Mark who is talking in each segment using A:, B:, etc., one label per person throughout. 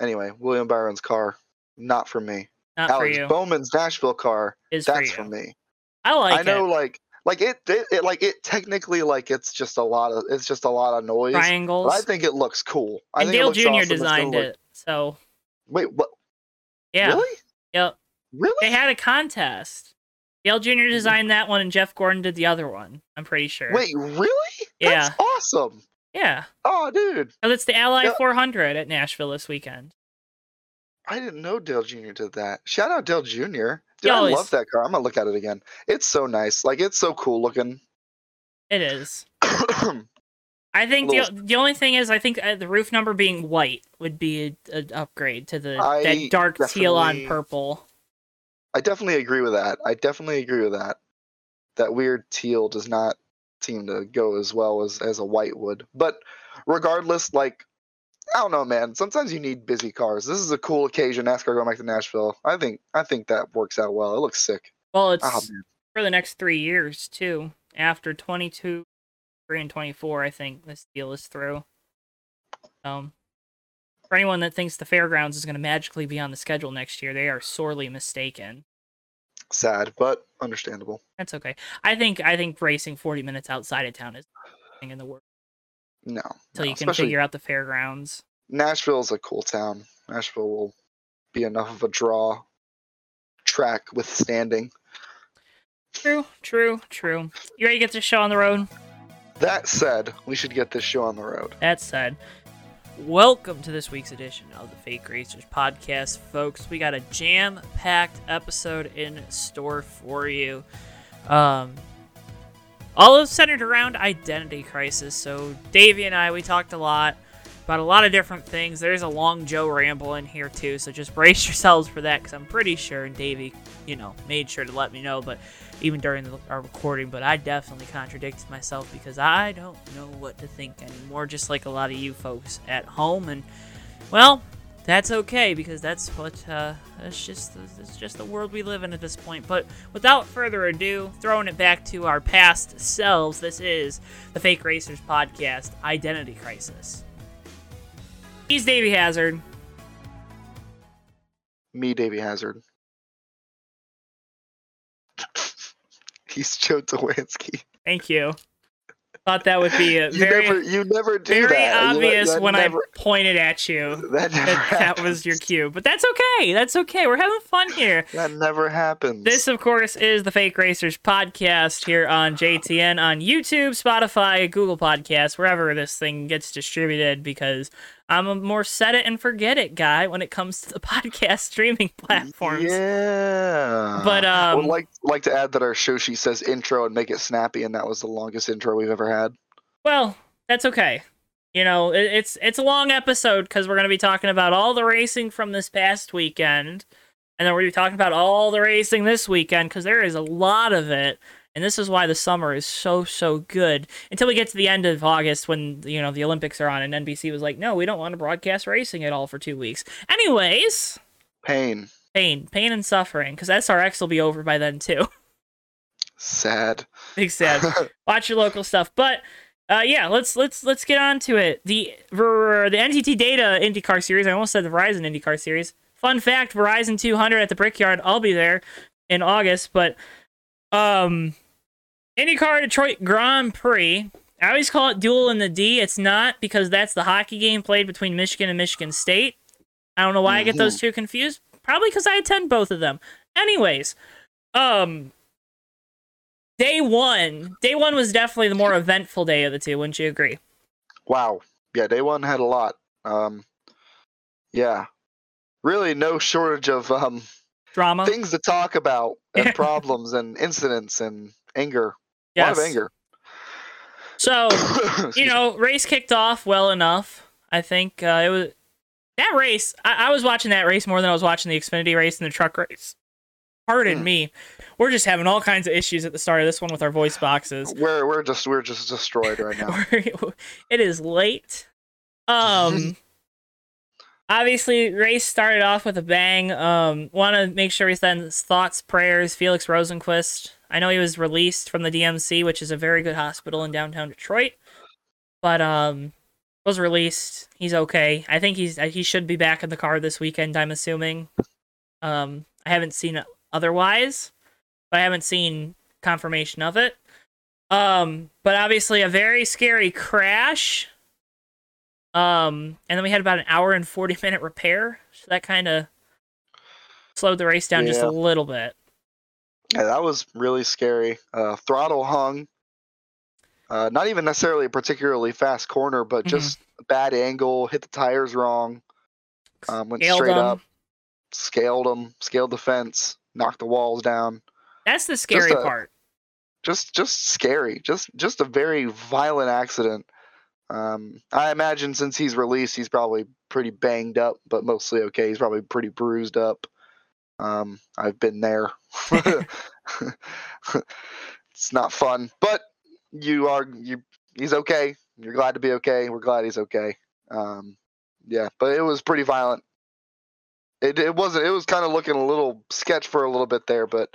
A: Anyway, William Byron's car, not for me.
B: Not
A: Alex
B: for you.
A: Bowman's Nashville car,
B: Is for
A: that's
B: you.
A: for me.
B: I like it.
A: I know,
B: it.
A: like, like it, it, it, like it. Technically, like it's just a lot of, it's just a lot of noise.
B: Triangles.
A: But I think it looks cool. I
B: and Dale Jr.
A: awesome.
B: Designed
A: look-
B: it. So
A: Wait, what?
B: yeah.
A: Really?
B: Yep.
A: Really?
B: They had a contest. Dale Jr. Mm-hmm. designed that one and Jeff Gordon did the other one. I'm pretty sure.
A: Wait, really?
B: Yeah.
A: That's awesome.
B: Yeah.
A: Oh, dude,
B: Because it's the Ally
A: Yeah.
B: 400 at Nashville this weekend.
A: I didn't know Dale Jr. did that. Shout out Dale Jr. Dude,
B: He
A: I
B: always-
A: love that car. I'm gonna look at it again. It's so nice. Like it's so cool looking.
B: It is. I think the,
A: Little-
B: the only thing is, I think uh, the roof number being white would be an upgrade to the
A: I
B: that dark teal on purple.
A: I definitely agree with that. I definitely agree with that. That weird teal does not seem to go as well as as a white would. But regardless, like I don't know, man. Sometimes you need busy cars. This is a cool occasion. NASCAR going back to Nashville. I think I think that works out well. It looks sick.
B: Well, it's
A: Oh
B: for the next three years too. After 22, 3 and 24, I think this deal is through. Um, for anyone that thinks the fairgrounds is going to magically be on the schedule next year, they are sorely mistaken.
A: Sad, but understandable.
B: That's okay. I think I think racing 40 minutes outside of town is thing in the world
A: No.
B: until
A: no,
B: you can figure out the fairgrounds.
A: Nashville is a cool town. Nashville will be enough of a draw track withstanding.
B: True, true, true. You ready to get this show on the road?
A: That said, we should get this show on the road.
B: That said, welcome to this week's edition of the Fake Racers podcast, folks. We got a jam-packed episode in store for you. Um, all is centered around identity crisis. So Davey and I, we talked a lot about a lot of different things. There's a long Joe ramble in here too, so just brace yourselves for that, because I'm pretty sure Davey, you know, made sure to let me know, but even during the, our recording. But I definitely contradicted myself because I don't know what to think anymore, just like a lot of you folks at home. And well, that's okay because that's what uh, that's just that's just the world we live in at this point. But without further ado, throwing it back to our past selves, this is the Fake Racers podcast, Identity Crisis. He's Davey Hazard.
A: Me, Davey Hazard. He's Joe Tawansky.
B: Thank you. Thought that would be a
A: You
B: very
A: never, you never do
B: very
A: that. You-
B: obvious
A: that
B: when
A: never,
B: I pointed at you
A: That
B: that that was your cue. But that's okay. That's okay. We're having fun here.
A: That never happens.
B: This, of course, is the Fake Racers podcast here on JTN on YouTube, Spotify, Google Podcasts, wherever this thing gets distributed. Because I'm a more set it and forget it guy when it comes to the podcast streaming platforms.
A: Yeah.
B: But,
A: I would
B: um,
A: like like to add that our show sheet says intro and make it snappy, and that was the longest intro we've ever had.
B: Well, that's okay. You know, it, it's it's a long episode because we're gonna be talking about all the racing from this past weekend, and then we're gonna be talking about all the racing this weekend because there is a lot of it, and this is why the summer is so so good. Until we get to the end of August when you know the Olympics are on, and NBC was like, no, we don't want to broadcast racing at all for two weeks. Anyways,
A: Pain.
B: pain, pain and suffering, because SRX will be over by then too.
A: Sad.
B: Big sad. watch your local stuff. But uh, yeah, let's let's let's get on to it. The the NTT Data IndyCar Series. I almost said the Verizon IndyCar Series. Fun fact: Verizon 200 at the Brickyard. I'll be there in August. But um, IndyCar Detroit Grand Prix. I always call it Duel in the D. It's not because that's the hockey game played between Michigan and Michigan State. I don't know why I get those two confused. Probably because I attend both of them. Anyways, um, day one. Day one was definitely the more eventful day of the two. Wouldn't you agree?
A: wow. Yeah, day one had a lot. Um, yeah. Really, no shortage of um
B: Drama.
A: things to talk about and problems and incidents and anger. A lot of anger.
B: So you know, race kicked off well enough. I think uh, it was that race. I-, I was watching that race more than I was watching the Xfinity race and the truck race. Pardon
A: Hmm.
B: me. We're just having all kinds of issues at the start of this one with our voice boxes.
A: we're we're just we're just destroyed right now.
B: it is late. Um obviously race started off with a bang. Um want to make sure we send thoughts, prayers Felix Rosenqvist. I know he was released from the DMC, which is a very good hospital in downtown Detroit. But um was released. He's okay. I think he's he should be back in the car this weekend. I'm assuming. Um, I haven't seen it otherwise, but I haven't seen confirmation of it. Um, but obviously a very scary crash. Um, and then we had about an hour and 40 minute repair. So that kind of slowed the race down just a little bit.
A: Yeah, that was really scary. Uh, throttle hung. Uh, not even necessarily a particularly fast corner, but
B: Mhm.
A: just a bad angle. Hit the tires wrong. Um, went
B: Scaled
A: straight
B: them.
A: up. Scaled them. Scaled the fence. Knocked the walls down.
B: That's the scary
A: a-
B: part.
A: Just, just scary. Just, just a very violent accident. Um, I imagine since he's released, he's probably pretty banged up, but mostly okay. He's probably pretty bruised up. Um, I've been there. it's not fun, but you are you. He's okay. You're glad to be okay. We're glad he's okay. Um, yeah, but it was pretty violent. It it wasn't. It was kind of looking a little sketch for a little bit there, but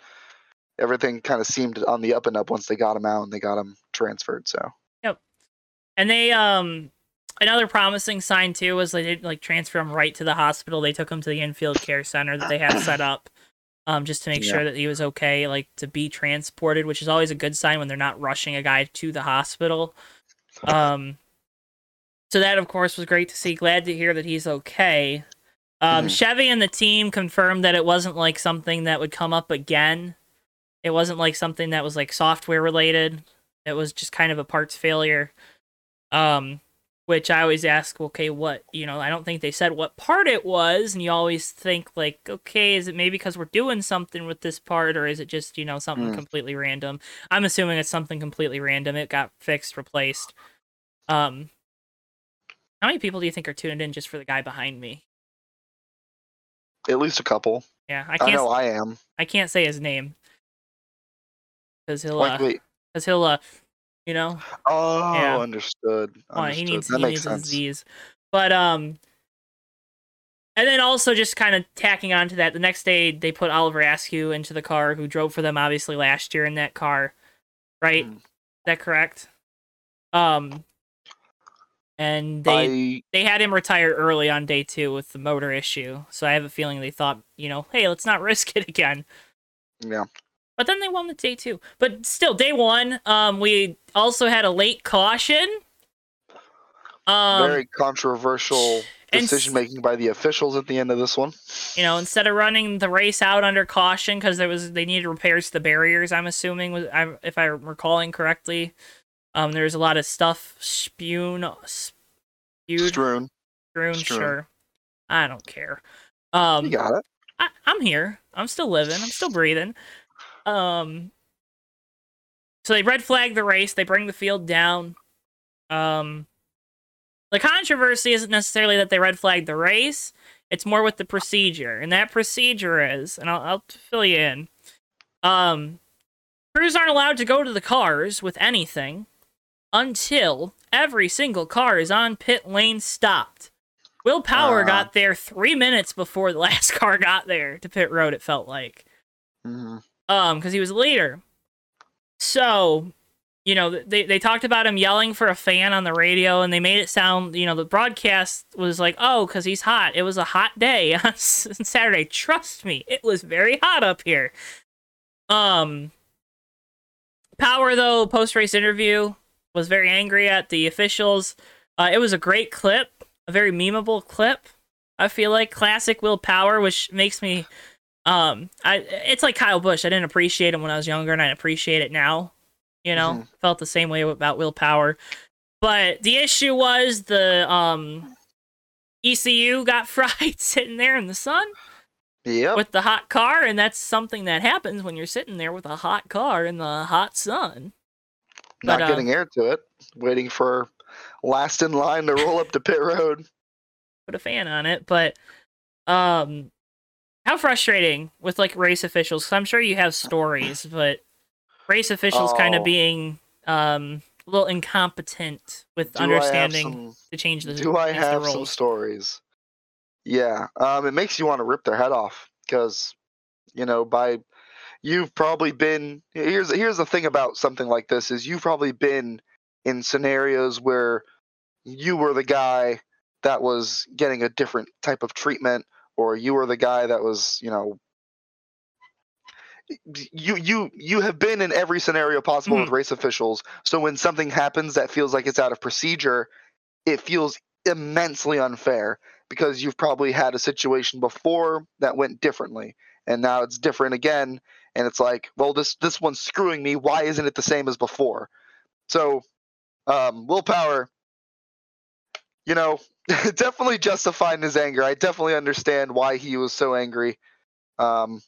A: everything kind of seemed on the up and up once they got him out and they got him transferred. So Yep.
B: And they um another promising sign too was they didn't like transfer him right to the hospital. They took him to the infield care center that they had set up. Um, just to make
A: Yeah.
B: sure that he was okay, like to be transported, which is always a good sign when they're not rushing a guy to the hospital. Um, so that of course was great to see. Glad to hear that he's okay. Um,
A: Mhm.
B: Chevy and the team confirmed that it wasn't like something that would come up again. It wasn't like something that was like software related. It was just kind of a parts failure. Um, which I always ask, okay, what you know? I don't think they said what part it was, and you always think like, okay, is it maybe because we're doing something with this part, or is it just you know something
A: Hmm.
B: completely random? I'm assuming it's something completely random. It got fixed, replaced. Um, how many people do you think are tuned in just for the guy behind me?
A: at least a couple.
B: Yeah, I
A: I,
B: can't.
A: know I am.
B: I can't say his name because he'll,
A: Like
B: uh, because he'll, uh, you know,
A: Oh,
B: yeah.
A: understood.
B: Oh,
A: understood.
B: he needs
A: that
B: he
A: makes
B: needs
A: sense.
B: disease. But um and then also just kind of tacking on to that, the next day they put Oliver Askew into the car who drove for them obviously last year in that car. Right?
A: Mm.
B: Is that correct? Um and they
A: I
B: they had him retire early on day 2 with the motor issue. So I have a feeling they thought, you know, hey, let's not risk it again.
A: yeah.
B: But then they won the day 2. But still day 1, um we also had a late caution. Um
A: Very controversial decision making by the officials at the end of this one.
B: you know, instead of running the race out under caution because there was they needed repairs to the barriers. I'm assuming was I, if I'm recalling correctly, um, there was a lot of stuff spewed, spewed,
A: Strewn.
B: strewn.
A: strewn.
B: Sure, I don't care. Um,
A: You got it.
B: I, I'm here. I'm still living. I'm still breathing. Um, so they red flag the race. They bring the field down. Um, the controversy isn't necessarily that they red flagged the race. It's more with the procedure, and that procedure is, and I'll, I'll fill you in. Um, crews aren't allowed to go to the cars with anything until every single car is on pit lane stopped. Will Power
A: Uh.
B: got there three minutes before the last car got there to pit road. It felt like,
A: hmm
B: um, because he was a leader. So, you know, they they talked about him yelling for a fan on the radio, and they made it sound, you know, the broadcast was like, oh, because he's hot. It was a hot day on Saturday. Trust me, it was very hot up here. Um, Power though post race interview was very angry at the officials. Uh, it was a great clip, a very memeable clip. I feel like classic Will Power, which makes me um I it's like Kyle Busch. I didn't appreciate him when I was younger and I appreciate it now. You know,
A: Mhm.
B: felt the same way about Will Power. But the issue was the um ECU got fried sitting there in the sun
A: Yep.
B: with the hot car, and that's something that happens when you're sitting there with a hot car in the hot sun.
A: Not
B: but, uh,
A: getting air to it. Waiting for last in line to roll up to pit road.
B: Put a fan on it, but um, how frustrating with like race officials. 'cause I'm sure you have stories, but race officials kind
A: Oh.
B: of being um a little incompetent with
A: Do
B: understanding
A: some-
B: to change the
A: Do I have some stories? Yeah, um, it makes you want to rip their head off because, you know, by you've probably been here's here's the thing about something like this is you've probably been in scenarios where you were the guy that was getting a different type of treatment, or you were the guy that was, you know, you you you have been in every scenario possible with race officials. So when something happens that feels like it's out of procedure, it feels immensely unfair because you've probably had a situation before that went differently. And now it's different again. And it's like well this this one's screwing me. Why isn't it the same as before? So um Will Power you know definitely justifying his anger. I definitely understand why he was so angry. Um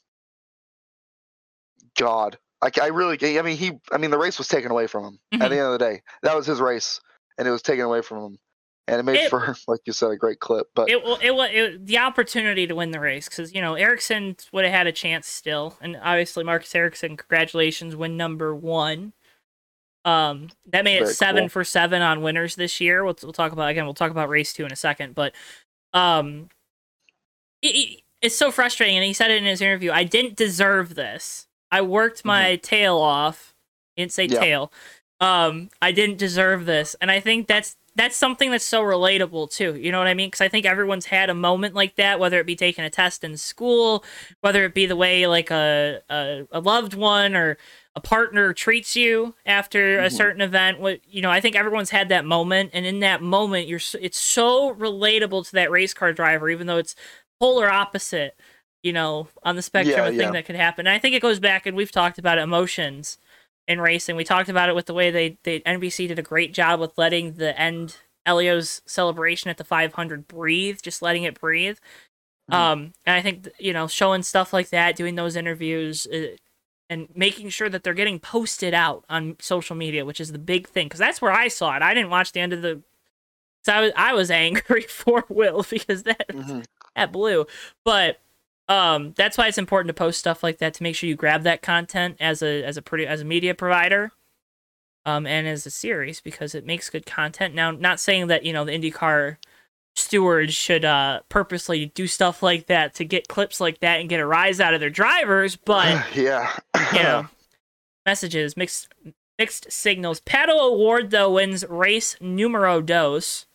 A: god. I, I really i mean he i mean the race was taken away from him
B: Mhm.
A: at the end of the day. That was his race and it was taken away from him. And it made
B: It-
A: for like you said a great clip but
B: it wa- it was it, the opportunity to win the race because you know Ericsson would have had a chance still, and obviously Marcus Ericsson, congratulations, win number one. Um, that made it seven
A: cool.
B: for seven on winners this year. We'll, we'll talk about again. We'll talk about race two in a second, but um, it- it- it's so frustrating. And he said it in his interview. I didn't deserve this. I worked my tail off. He didn't say
A: Yeah.
B: tail. Um, I didn't deserve this, and I think that's that's something that's so relatable too. You know what I mean? Because I think everyone's had a moment like that, whether it be taking a test in school, whether it be the way like a a, a loved one or a partner treats you after a
A: Mhm.
B: certain event. What you know, I think everyone's had that moment, and in that moment, you're it's so relatable to that race car driver, even though it's polar opposite. You know, on the spectrum
A: Yeah,
B: of thing that could happen. And I think it goes back, and we've talked about emotions in racing. We talked about it with the way they, they NBC did a great job with letting the end Helio's celebration at the 500 breathe, just letting it breathe.
A: Mhm.
B: Um, and I think you know, showing stuff like that, doing those interviews, uh, and making sure that they're getting posted out on social media, which is the big thing, because that's where I saw it. I didn't watch the end of the. So I was I was angry for Will because that
A: Mhm.
B: at blue but um that's why it's important to post stuff like that to make sure you grab that content as a as a pretty as a media provider um and as a series because it makes good content now not saying that you know the IndyCar stewards should uh purposely do stuff like that to get clips like that and get a rise out of their drivers but
A: yeah.
B: you know messages mixed mixed signals. Pato O'Ward though wins race numero dos.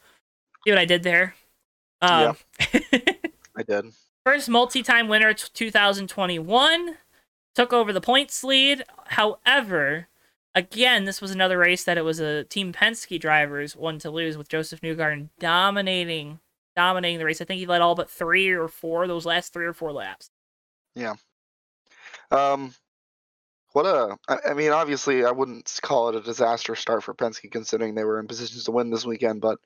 B: See what i did there? Um
A: i did.
B: First multi-time winner t- 2021 took over the points lead. However, again, this was another race that it was a Team Penske drivers one to lose with Josef Newgarden dominating dominating the race. I think he led all but 3 or 4 those last 3 or 4 laps. Yeah.
A: Um, what a! I, I mean, obviously, I wouldn't call it a disaster start for Penske, considering they were in positions to win this weekend. But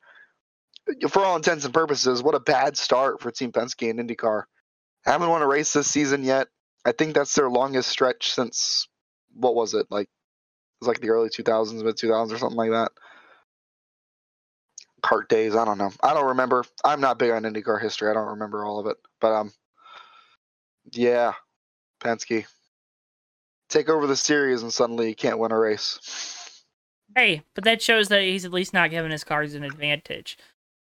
A: for all intents and purposes, what a bad start for Team Penske and IndyCar. Haven't won a race this season yet. I think that's their longest stretch since what was it like? Was like the early 2000s, mid 2000s, or something like that. CART days. I don't know. I don't remember. I'm not big on IndyCar history. I don't remember all of it. But um, yeah, Penske take over the series and suddenly you can't win a race.
B: Hey, but that shows that he's at least not giving his cars an advantage.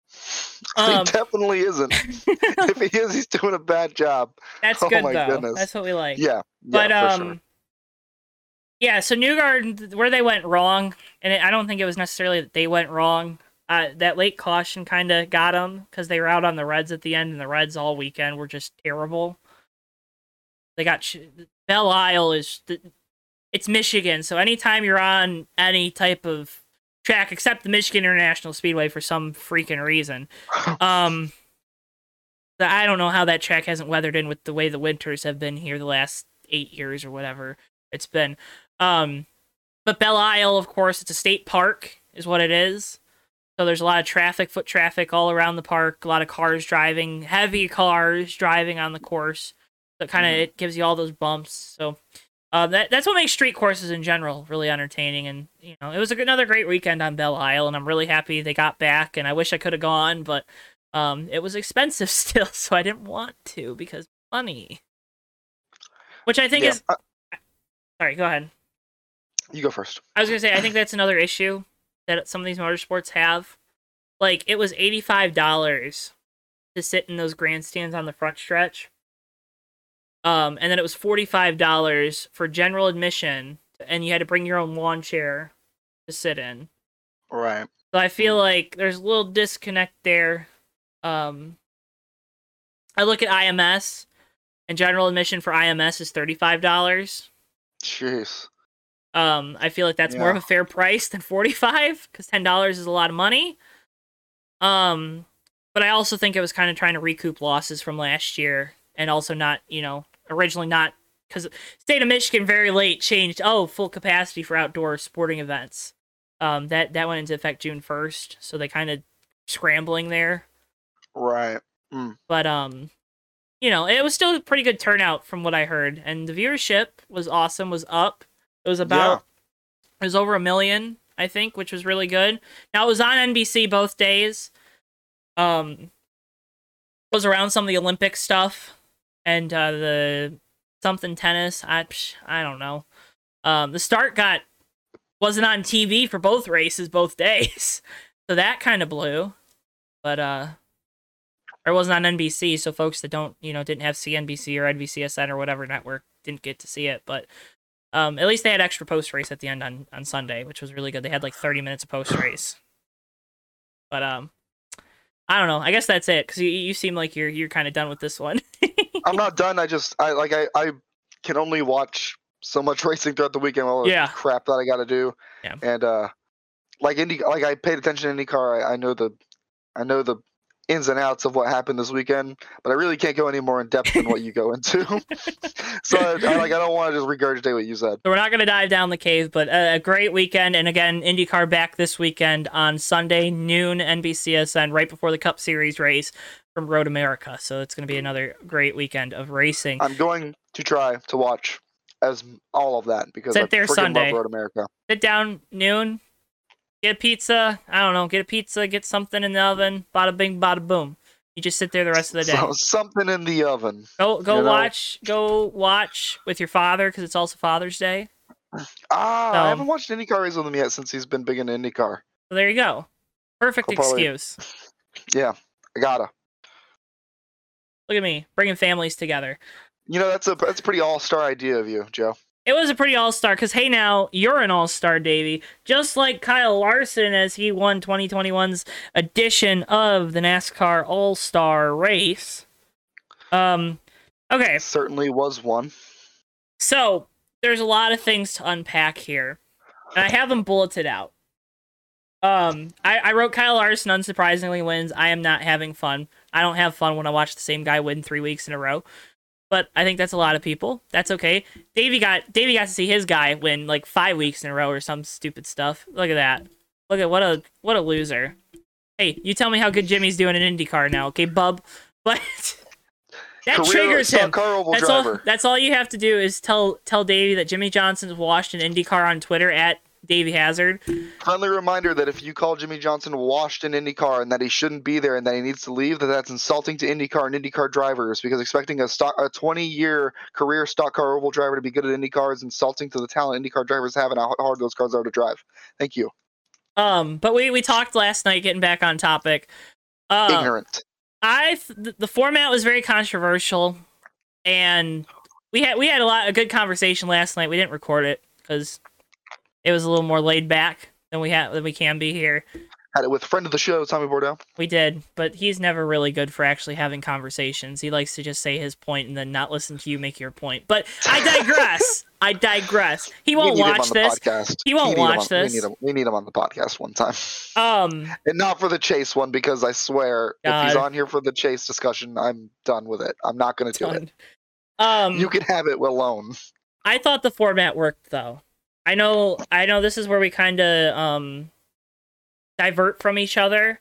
A: he
B: Um,
A: definitely isn't. if he is, he's doing a bad job.
B: That's
A: Oh
B: good though.
A: goodness.
B: That's what we like.
A: Yeah,
B: but
A: yeah, for
B: um
A: sure.
B: Yeah so Newgarden, where they went wrong and it, i don't think it was necessarily that they went wrong uh, that late caution kind of got them because they were out on the reds at the end and the reds all weekend were just terrible they got sh- belle isle is the, it's michigan so anytime you're on any type of track except the michigan international speedway for some freaking reason um I don't know how that track hasn't weathered in with the way the winters have been here the last eight years or whatever it's been. Um, but Belle Isle, of course, it's a state park, is what it is. So there's a lot of traffic, foot traffic all around the park. A lot of cars driving, heavy cars driving on the course. So kind of
A: Mhm.
B: it gives you all those bumps. So uh, that that's what makes street courses in general really entertaining. And you know, it was a, another great weekend on Belle Isle, and I'm really happy they got back. And I wish I could have gone, but um, it was expensive still, so I didn't want to because money. Which I think
A: Yeah,
B: is
A: uh,
B: sorry. Go ahead.
A: You go first.
B: I was gonna say I think that's another issue that some of these motorsports have. Like it was eighty five dollars to sit in those grandstands on the front stretch. Um, and then it was forty five dollars for general admission, and you had to bring your own lawn chair to sit in.
A: Right.
B: So I feel like there's a little disconnect there. Um, I look at IMS, and general admission for IMS is thirty five dollars.
A: Jeez.
B: Um, I feel like that's more of a fair price than forty five because ten dollars is a lot of money. Um, but I also think it was kind of trying to recoup losses from last year, and also not, you know, originally not because state of Michigan very late changed. Oh, full capacity for outdoor sporting events. Um, that that went into effect June first, so they kind of scrambling there.
A: Right.
B: But um, you know, it was still a pretty good turnout from what I heard, and the viewership was awesome. Was up. It was about it was over a million, I think, which was really good. Now it was on NBC both days. Um, was around some of the Olympic stuff and uh, the something tennis. I psh, I don't know. Um, the start got wasn't on TV for both races both days, so that kind of blew. But uh, or it wasn't on NBC, so folks that don't you know didn't have CNBC or NBCSN or whatever network didn't get to see it. But um, at least they had extra post race at the end on, on Sunday, which was really good. They had like 30 minutes of post race. But um, I don't know. I guess that's it because you, you seem like you're you're kind of done with this one.
A: I'm not done. I just I like I I can only watch so much racing throughout the weekend. All the
B: Yeah.
A: crap that I got to do.
B: Yeah.
A: And uh, like Indy, like I paid attention to IndyCar. I, I know the, I know the ins and outs of what happened this weekend, but I really can't go any more in depth than what you go into. so I, I, like I don't want to just regurgitate what you said.
B: So we're not going to dive down the cave, but a, a great weekend. And again, IndyCar back this weekend on Sunday, noon, NBCSN, right before the Cup Series race from Road America. So it's going to be another great weekend of racing.
A: I'm going to try to watch as all of that because
B: Sit
A: I
B: there Sunday.
A: love Road America.
B: Sit down noon, get a pizza. I don't know, get a pizza, get something in the oven. Bada bing, bada boom. You just sit there the rest of the day.
A: So, something in the oven.
B: Go go
A: you know-
B: watch go watch with your father because it's also Father's Day.
A: Ah, I haven't watched IndyCar race with him yet since he's been big into IndyCar.
B: So there you go. Perfect
A: probably-
B: excuse.
A: Yeah, I gotta.
B: Look at me bringing families together.
A: You know that's a that's a pretty all star idea of you, Joe.
B: It was a pretty all star because hey now you're an all star, Davey. Just like Kyle Larson as he won 2021's edition of the NASCAR All Star Race. Um, okay,
A: Certainly was one.
B: so there's a lot of things to unpack here, and I have them bulleted out. Um, I, I wrote Kyle Larson unsurprisingly wins. I am not having fun. I don't have fun when I watch the same guy win three weeks in a row. But I think that's a lot of people. That's okay. Davey got Davey got to see his guy win like five weeks in a row or some stupid stuff. Look at that. Look at what a what a loser. Hey, you tell me how good Jimmy's doing in IndyCar now, okay, bub? But that
A: Career
B: triggers him. That's all. That's all you have to do is tell tell Davey that Jimmie Johnson's washed in IndyCar on Twitter at Davey Hazard.
A: Friendly reminder that if you call Jimmie Johnson washed in IndyCar and that he shouldn't be there and that he needs to leave, that that's insulting to IndyCar and IndyCar drivers because expecting a stock a 20 year career stock car oval driver to be good at IndyCar is insulting to the talent IndyCar drivers have and how hard those cars are to drive. Thank you.
B: Um, but we we talked last night, getting back on topic. Uh,
A: Ignorant.
B: I th- the format was very controversial, and we had we had a lot a good conversation last night. We didn't record it because it was a little more laid back than we had than we can be here.
A: Had it with friend of the show, Tommy Bordeaux.
B: We did, but he's never really good for actually having conversations. He likes to just say his point and then not listen to you make your point. But I digress. I digress. He won't watch this.
A: podcast.
B: He won't watch
A: on-
B: this.
A: We need, him, we need him on the podcast one time.
B: Um,
A: And not for the chase one because I swear if he's on here for the chase discussion, I'm done with it. I'm not going to do it.
B: Um,
A: You can have it alone.
B: I thought the format worked though. I know I know this is where we kind of um divert from each other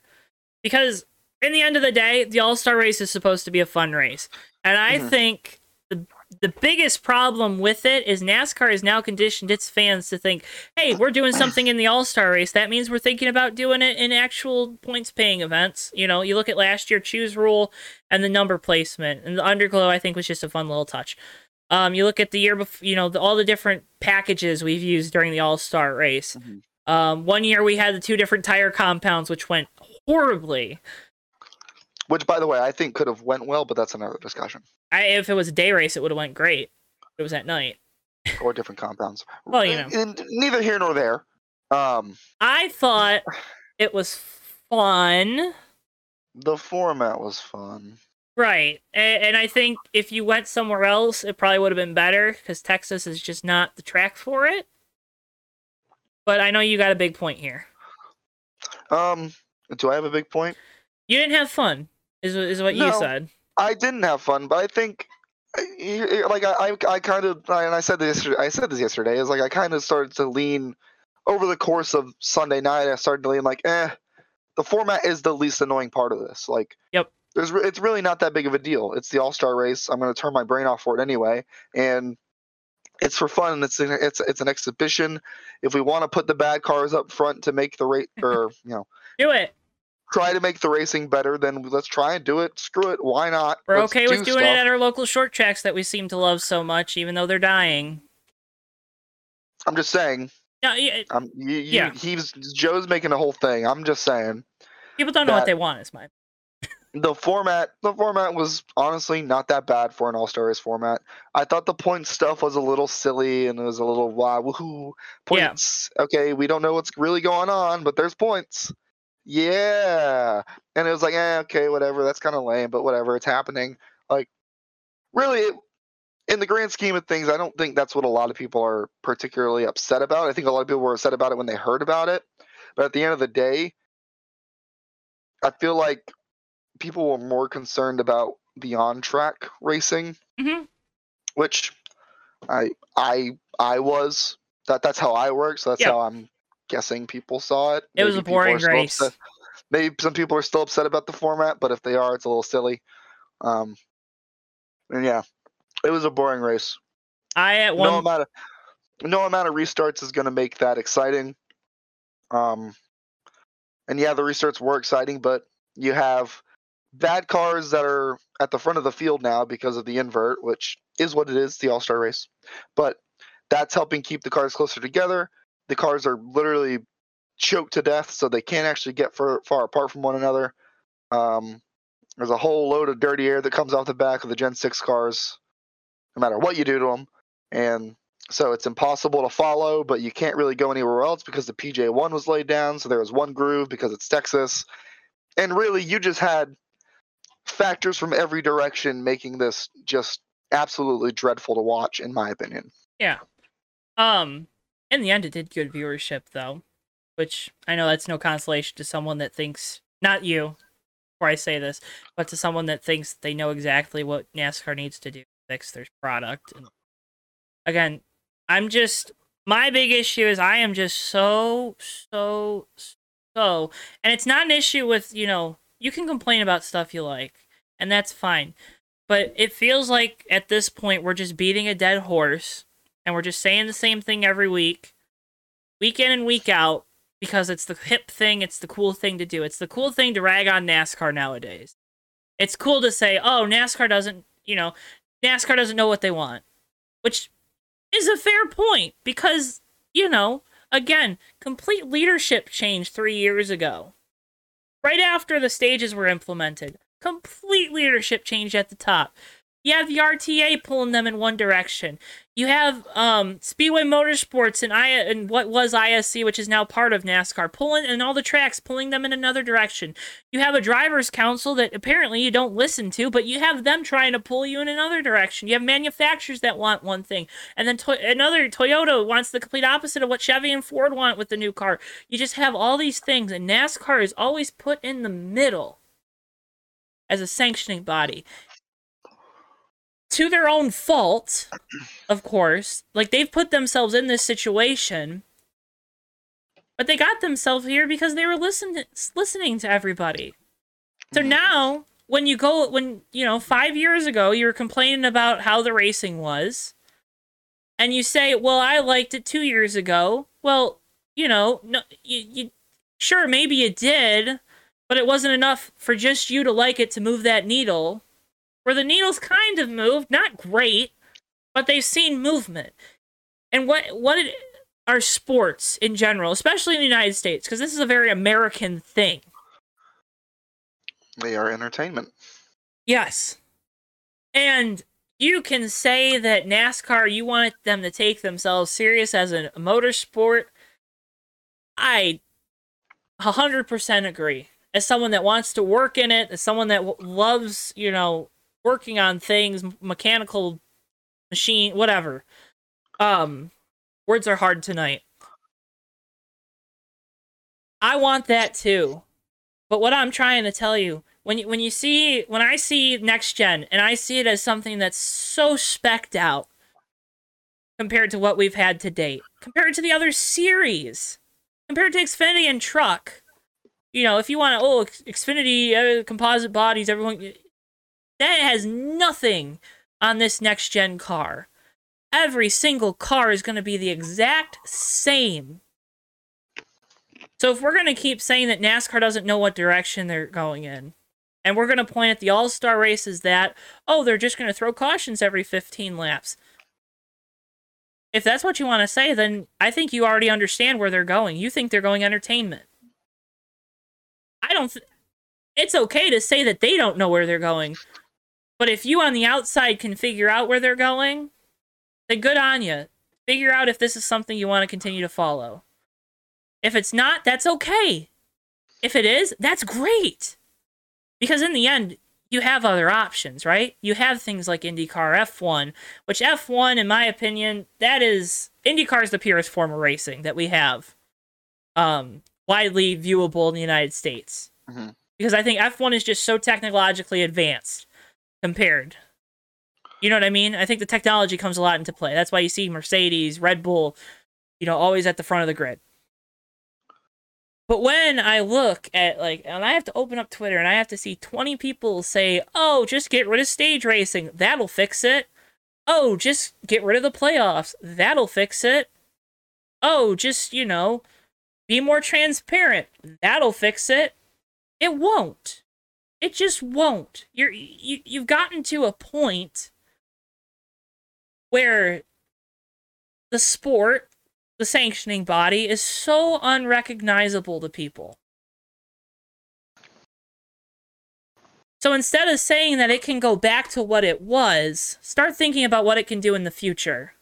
B: because in the end of the day, the All-Star race is supposed to be a fun race. And I
A: Mhm.
B: think the the biggest problem with it is NASCAR has now conditioned its fans to think, "Hey, we're doing something in the All-Star race. That means we're thinking about doing it in actual points-paying events." You know, you look at last year choose rule and the number placement, and the underglow I think was just a fun little touch. Um, you look at the year before, you know, the, all the different packages we've used during the All Star race.
A: Mhm.
B: Um, one year we had the two different tire compounds, which went horribly.
A: Which, by the way, I think could have went well, but that's another discussion.
B: I, if it was a day race, it would have went great. It was at night.
A: Or different compounds.
B: Well, you know.
A: And neither here nor there. Um,
B: I thought It was fun.
A: The format was fun.
B: Right. And, and I think if you went somewhere else, it probably would have been better because Texas is just not the track for it. But I know you got a big point here.
A: Um, do I have a big point?
B: You didn't have fun, is, is what you
A: No.
B: said.
A: I didn't have fun, but I think, I- like I, I, I kind of, and I said this, yesterday, I said this yesterday, is like I kind of started to lean over the course of Sunday night. I started to lean like, eh, the format is the least annoying part of this. Like,
B: Yep.
A: There's, it's really not that big of a deal. It's the All Star race. I'm going to turn my brain off for it anyway, and it's for fun. It's an, it's it's an exhibition. If we want to put the bad cars up front to make the rate, or you know,
B: Do it.
A: try to make the racing better, then let's try and do it. Screw it. Why not?
B: We're
A: Let's
B: okay with doing
A: stuff.
B: it at our local short tracks that we seem to love so much, even though they're dying.
A: I'm just saying.
B: No, yeah,
A: Um, you, you,
B: Yeah.
A: he's Joe's making a whole thing. I'm just saying
B: people don't know what they want. Is my
A: the format. The format was honestly not that bad for an All Star race format. I thought the point stuff was a little silly and it was a little wow woohoo
B: Yeah.
A: points. Okay, we don't know what's really going on, but there's points. Yeah, and it was like, eh, okay, whatever. That's kind of lame, but whatever. It's happening. Like, really, it, in the grand scheme of things, I don't think that's what a lot of people are particularly upset about. I think a lot of people were upset about it when they heard about it. But at the end of the day, I feel like people were more concerned about the on-track racing,
B: Mhm.
A: which I I I was. That that's how I work. So that's
B: Yeah.
A: how I'm guessing people saw it.
B: It was a
A: Maybe people are
B: boring race.
A: upset- Maybe some people are still upset about the format, but if they are, it's a little silly. Um, and yeah, it was a boring race
B: I at
A: no
B: one
A: amount of no amount of restarts is going to make that exciting. Um, and yeah, the restarts were exciting, but you have bad cars that are at the front of the field now because of the invert, which is what it is, the All Star race. But that's helping keep the cars closer together. The cars are literally choked to death, so they can't actually get far, far apart from one another. Um, there's a whole load of dirty air that comes off the back of the Gen 6 cars, no matter what you do to them and so it's impossible to follow but you can't really go anywhere else because the pj1 was laid down so there was one groove because it's texas and really you just had factors from every direction making this just absolutely dreadful to watch in my opinion
B: Yeah. Um, in the end, it did good viewership, though, which I know that's no consolation to someone that thinks, not you, before I say this, but to someone that thinks they know exactly what NASCAR needs to do to fix their product. And again, I'm just, my big issue is I am just so, so, so, and it's not an issue with, you know, you can complain about stuff you like, and that's fine. But it feels like at this point we're just beating a dead horse and we're just saying the same thing every week, week in and week out, because it's the hip thing, it's the cool thing to do. It's the cool thing to rag on NASCAR nowadays. It's cool to say, oh, NASCAR doesn't, you know, NASCAR doesn't know what they want, which is a fair point because, you know, again, complete leadership change three years ago. Right after the stages were implemented, complete leadership change at the top. You have the RTA pulling them in one direction. You have um, Speedway Motorsports and I and what was ISC, which is now part of NASCAR, pulling and all the tracks pulling them in another direction. You have a drivers' council that apparently you don't listen to, but you have them trying to pull you in another direction. You have manufacturers that want one thing, and then to- another Toyota wants the complete opposite of what Chevy and Ford want with the new car. You just have all these things, and NASCAR is always put in the middle as a sanctioning body to their own fault, of course. Like they've put themselves in this situation, but they got themselves here because they were listening listening to everybody. So
A: Mhm.
B: now, when you go, when you know, five years ago, you were complaining about how the racing was, and you say, "Well, I liked it two years ago." Well, you know, no, you, you sure maybe you did, but it wasn't enough for just you to like it to move that needle where the needle's kind of moved, not great, but they've seen movement. And what what it, are sports in general, especially in the United States, because this is a very American thing.
A: they are entertainment
B: Yes. And you can say that NASCAR, you want them to take themselves serious as a motorsport. I 100% agree. As someone that wants to work in it, as someone that w- loves, you know, working on things, mechanical machine, whatever. Um, words are hard tonight. I want that too. But what I'm trying to tell you, when you when you see when I see next gen and I see it as something that's so specked out compared to what we've had to date, compared to the other series, compared to Xfinity and Truck. You know, if you want to, oh, Xfinity uh, composite bodies, everyone that has nothing on this next gen car. Every single car is going to be the exact same. So if we're going to keep saying that NASCAR doesn't know what direction they're going in, and we're going to point at the All Star races that, oh, they're just going to throw cautions every 15 laps. If that's what you want to say, then I think you already understand where they're going. You think they're going entertainment. I don't. Th- it's okay to say that they don't know where they're going, but if you on the outside can figure out where they're going, then good on you. Figure out if this is something you want to continue to follow. If it's not, that's okay. If it is, that's great. Because in the end, you have other options, right? You have things like IndyCar F1, which F1, in my opinion, that is IndyCar is the purest form of racing that we have, um, widely viewable in the United States.
A: Mhm.
B: Because I think F1 is just so technologically advanced compared. You know what I mean? I think the technology comes a lot into play. That's why you see Mercedes, Red Bull, you know, always at the front of the grid. But when I look at like, and I have to open up Twitter and I have to see 20 people say, oh, just get rid of stage racing. That'll fix it. Oh, just get rid of the playoffs. That'll fix it. Oh, just, you know, be more transparent. That'll fix it. It won't. It just won't. You're you you've gotten to a point where the sport, the sanctioning body is so unrecognizable to people. So instead of saying that it can go back to what it was, start thinking about what it can do in the future.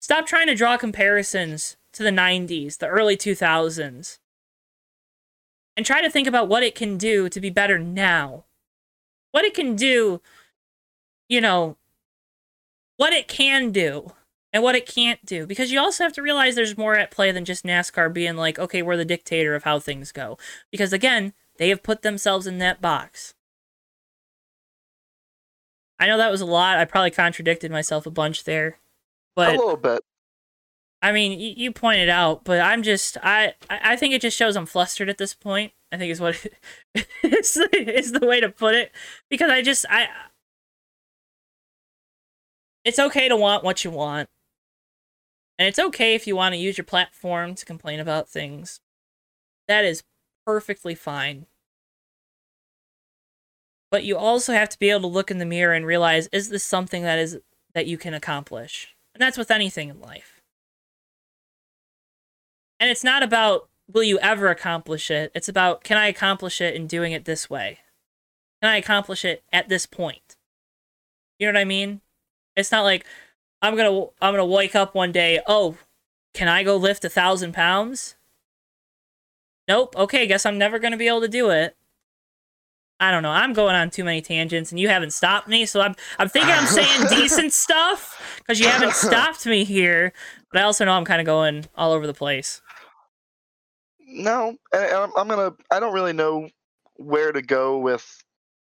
B: Stop trying to draw comparisons to the 90s, the early 2000s and try to think about what it can do to be better now. What it can do, you know, what it can do and what it can't do. Because you also have to realize there's more at play than just NASCAR being like, okay, we're the dictator of how things go. Because again, they have put themselves in that box. I know that was a lot. I probably contradicted myself a bunch there. But
A: a little bit.
B: I mean, you, you pointed out, but I'm just I I think it just shows I'm flustered at this point. I think is what it, is the way to put it because I just I it's okay to want what you want. And it's okay if you want to use your platform to complain about things. That is perfectly fine. But you also have to be able to look in the mirror and realize is this something that is that you can accomplish? And that's with anything in life. And it's not about will you ever accomplish it? It's about can I accomplish it in doing it this way? Can I accomplish it at this point? You know what I mean? It's not like I'm gonna I'm gonna wake up one day. Oh, can I go lift a thousand pounds? Nope. Okay, guess I'm never gonna be able to do it. I don't know. I'm going on too many tangents, and you haven't stopped me. So I'm I'm thinking I'm saying decent stuff because you haven't stopped me here. But I also know I'm kind of going all over the place.
A: No, and I'm, I'm gonna. I don't really know where to go with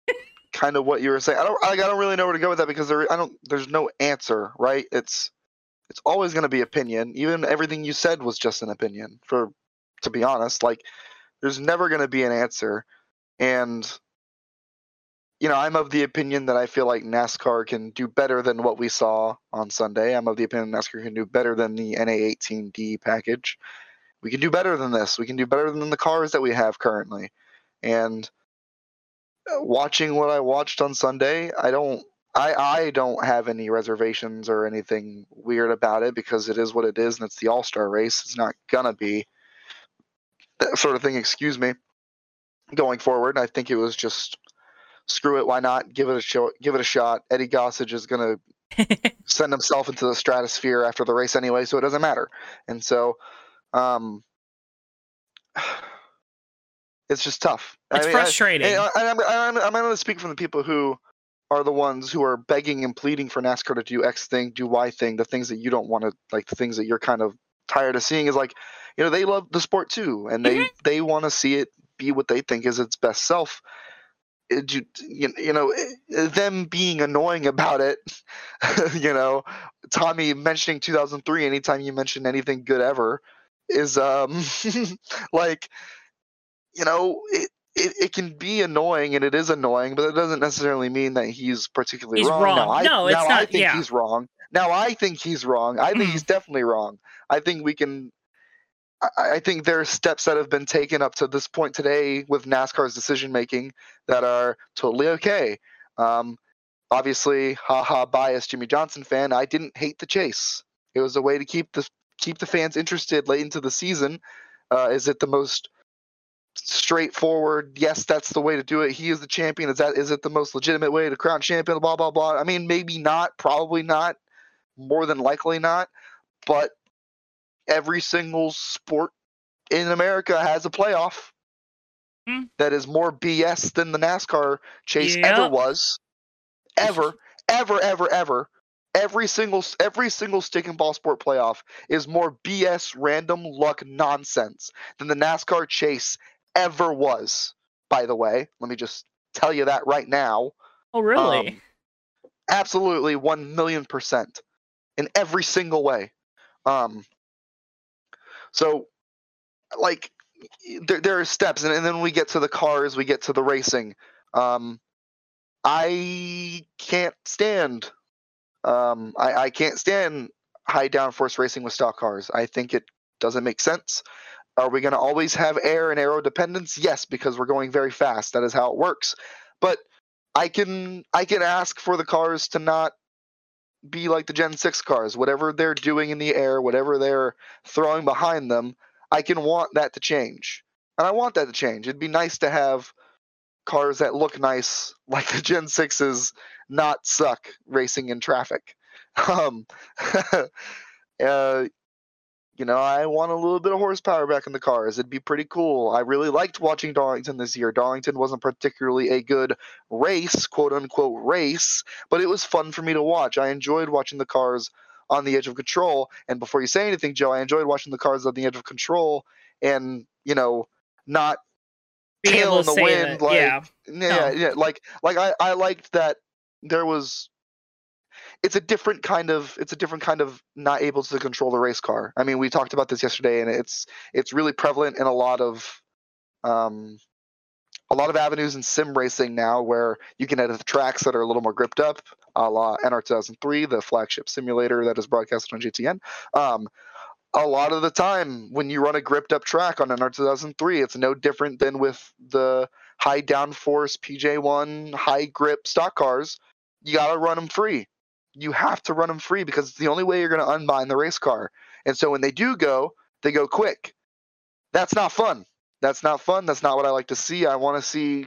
A: kind of what you were saying. I don't. I don't really know where to go with that because there. I don't. There's no answer, right? It's. It's always going to be opinion. Even everything you said was just an opinion. For, to be honest, like, there's never going to be an answer, and. You know, I'm of the opinion that I feel like NASCAR can do better than what we saw on Sunday. I'm of the opinion NASCAR can do better than the NA18D package we can do better than this. We can do better than the cars that we have currently. And uh, watching what I watched on Sunday, I don't I I don't have any reservations or anything weird about it because it is what it is and it's the All-Star race. It's not gonna be that sort of thing, excuse me. Going forward, I think it was just screw it, why not? Give it a show, give it a shot. Eddie Gossage is gonna send himself into the stratosphere after the race anyway, so it doesn't matter. And so um, It's just tough.
B: It's
A: I mean,
B: frustrating.
A: and I, I'm, I'm, I'm going to speak from the people who are the ones who are begging and pleading for NASCAR to do X thing, do Y thing, the things that you don't want to, like the things that you're kind of tired of seeing is like, you know, they love the sport too, and they they want to see it be what they think is its best self. It, you, you you know, eh, them being annoying about it, you know, Tommy mentioning 2003 anytime you mention anything good ever is um like you know it, it, it can be annoying and it is annoying but it doesn't necessarily mean that he's particularly
B: He's
A: wrong,
B: wrong.
A: Now, I,
B: No, it's
A: now I think
B: yeah.
A: he's wrong. Now i think he's wrong. I think he's definitely wrong. I think we can I, I think there are steps that have been taken up to this point today with nascar's decision making that are totally okay. Um, obviously haha biased Jimmie Johnson fan i didn't hate the chase. It was a way to keep the keep the fans interested late into the season uh, is it the most straightforward yes that's the way to do it he is the champion is that is it the most legitimate way to crown champion blah blah blah. I mean maybe not probably not more than likely not but every single sport in america has a playoff
B: Hmm.
A: that is more bs than the nascar chase ever was. Ever ever ever ever every single every single stick and ball sport playoff is more bs random luck nonsense than the nascar chase ever was by the way. Let me just tell you that right now.
B: Oh, really?
A: um, absolutely 1 million percent in every single way. Um so like there, there are steps and, and then we get to the cars we get to the racing. Um i can't stand um i, I can't stand high downforce racing with stock cars i think it doesn't make sense are we going to always have air and aero dependence yes because we're going very fast that is how it works but I can I can ask for the cars to not be like the Gen 6 cars. Whatever they're doing in the air, whatever they're throwing behind them, I can want that to change. And I want that to change. It'd be nice to have cars that look nice like the Gen 6s not suck racing in traffic. Um uh you know, I want a little bit of horsepower back in the cars. It'd be pretty cool. I really liked watching Darlington this year. Darlington wasn't particularly a good race, quote unquote race, but it was fun for me to watch. I enjoyed watching the cars on the edge of control. And before you say anything, Joe, I enjoyed watching the cars on the edge of control and, you know, not
B: Being
A: tail in the wind,
B: that,
A: like
B: yeah.
A: yeah, yeah, like like I, I liked that there was it's a different kind of it's a different kind of not able to control the race car. I mean, we talked about this yesterday, and it's it's really prevalent in a lot of um, a lot of avenues in sim racing now, where you can edit the tracks that are a little more gripped up, a la NR 2003, the flagship simulator that is broadcasted on JTN. Um, a lot of the time, when you run a gripped up track on NR 2003, it's no different than with the high downforce PJ1 high grip stock cars. You got to run them free you have to run them free because it's the only way you're going to unbind the race car. And so when they do go, they go quick. That's not fun. That's not fun. That's not what I like to see. I want to see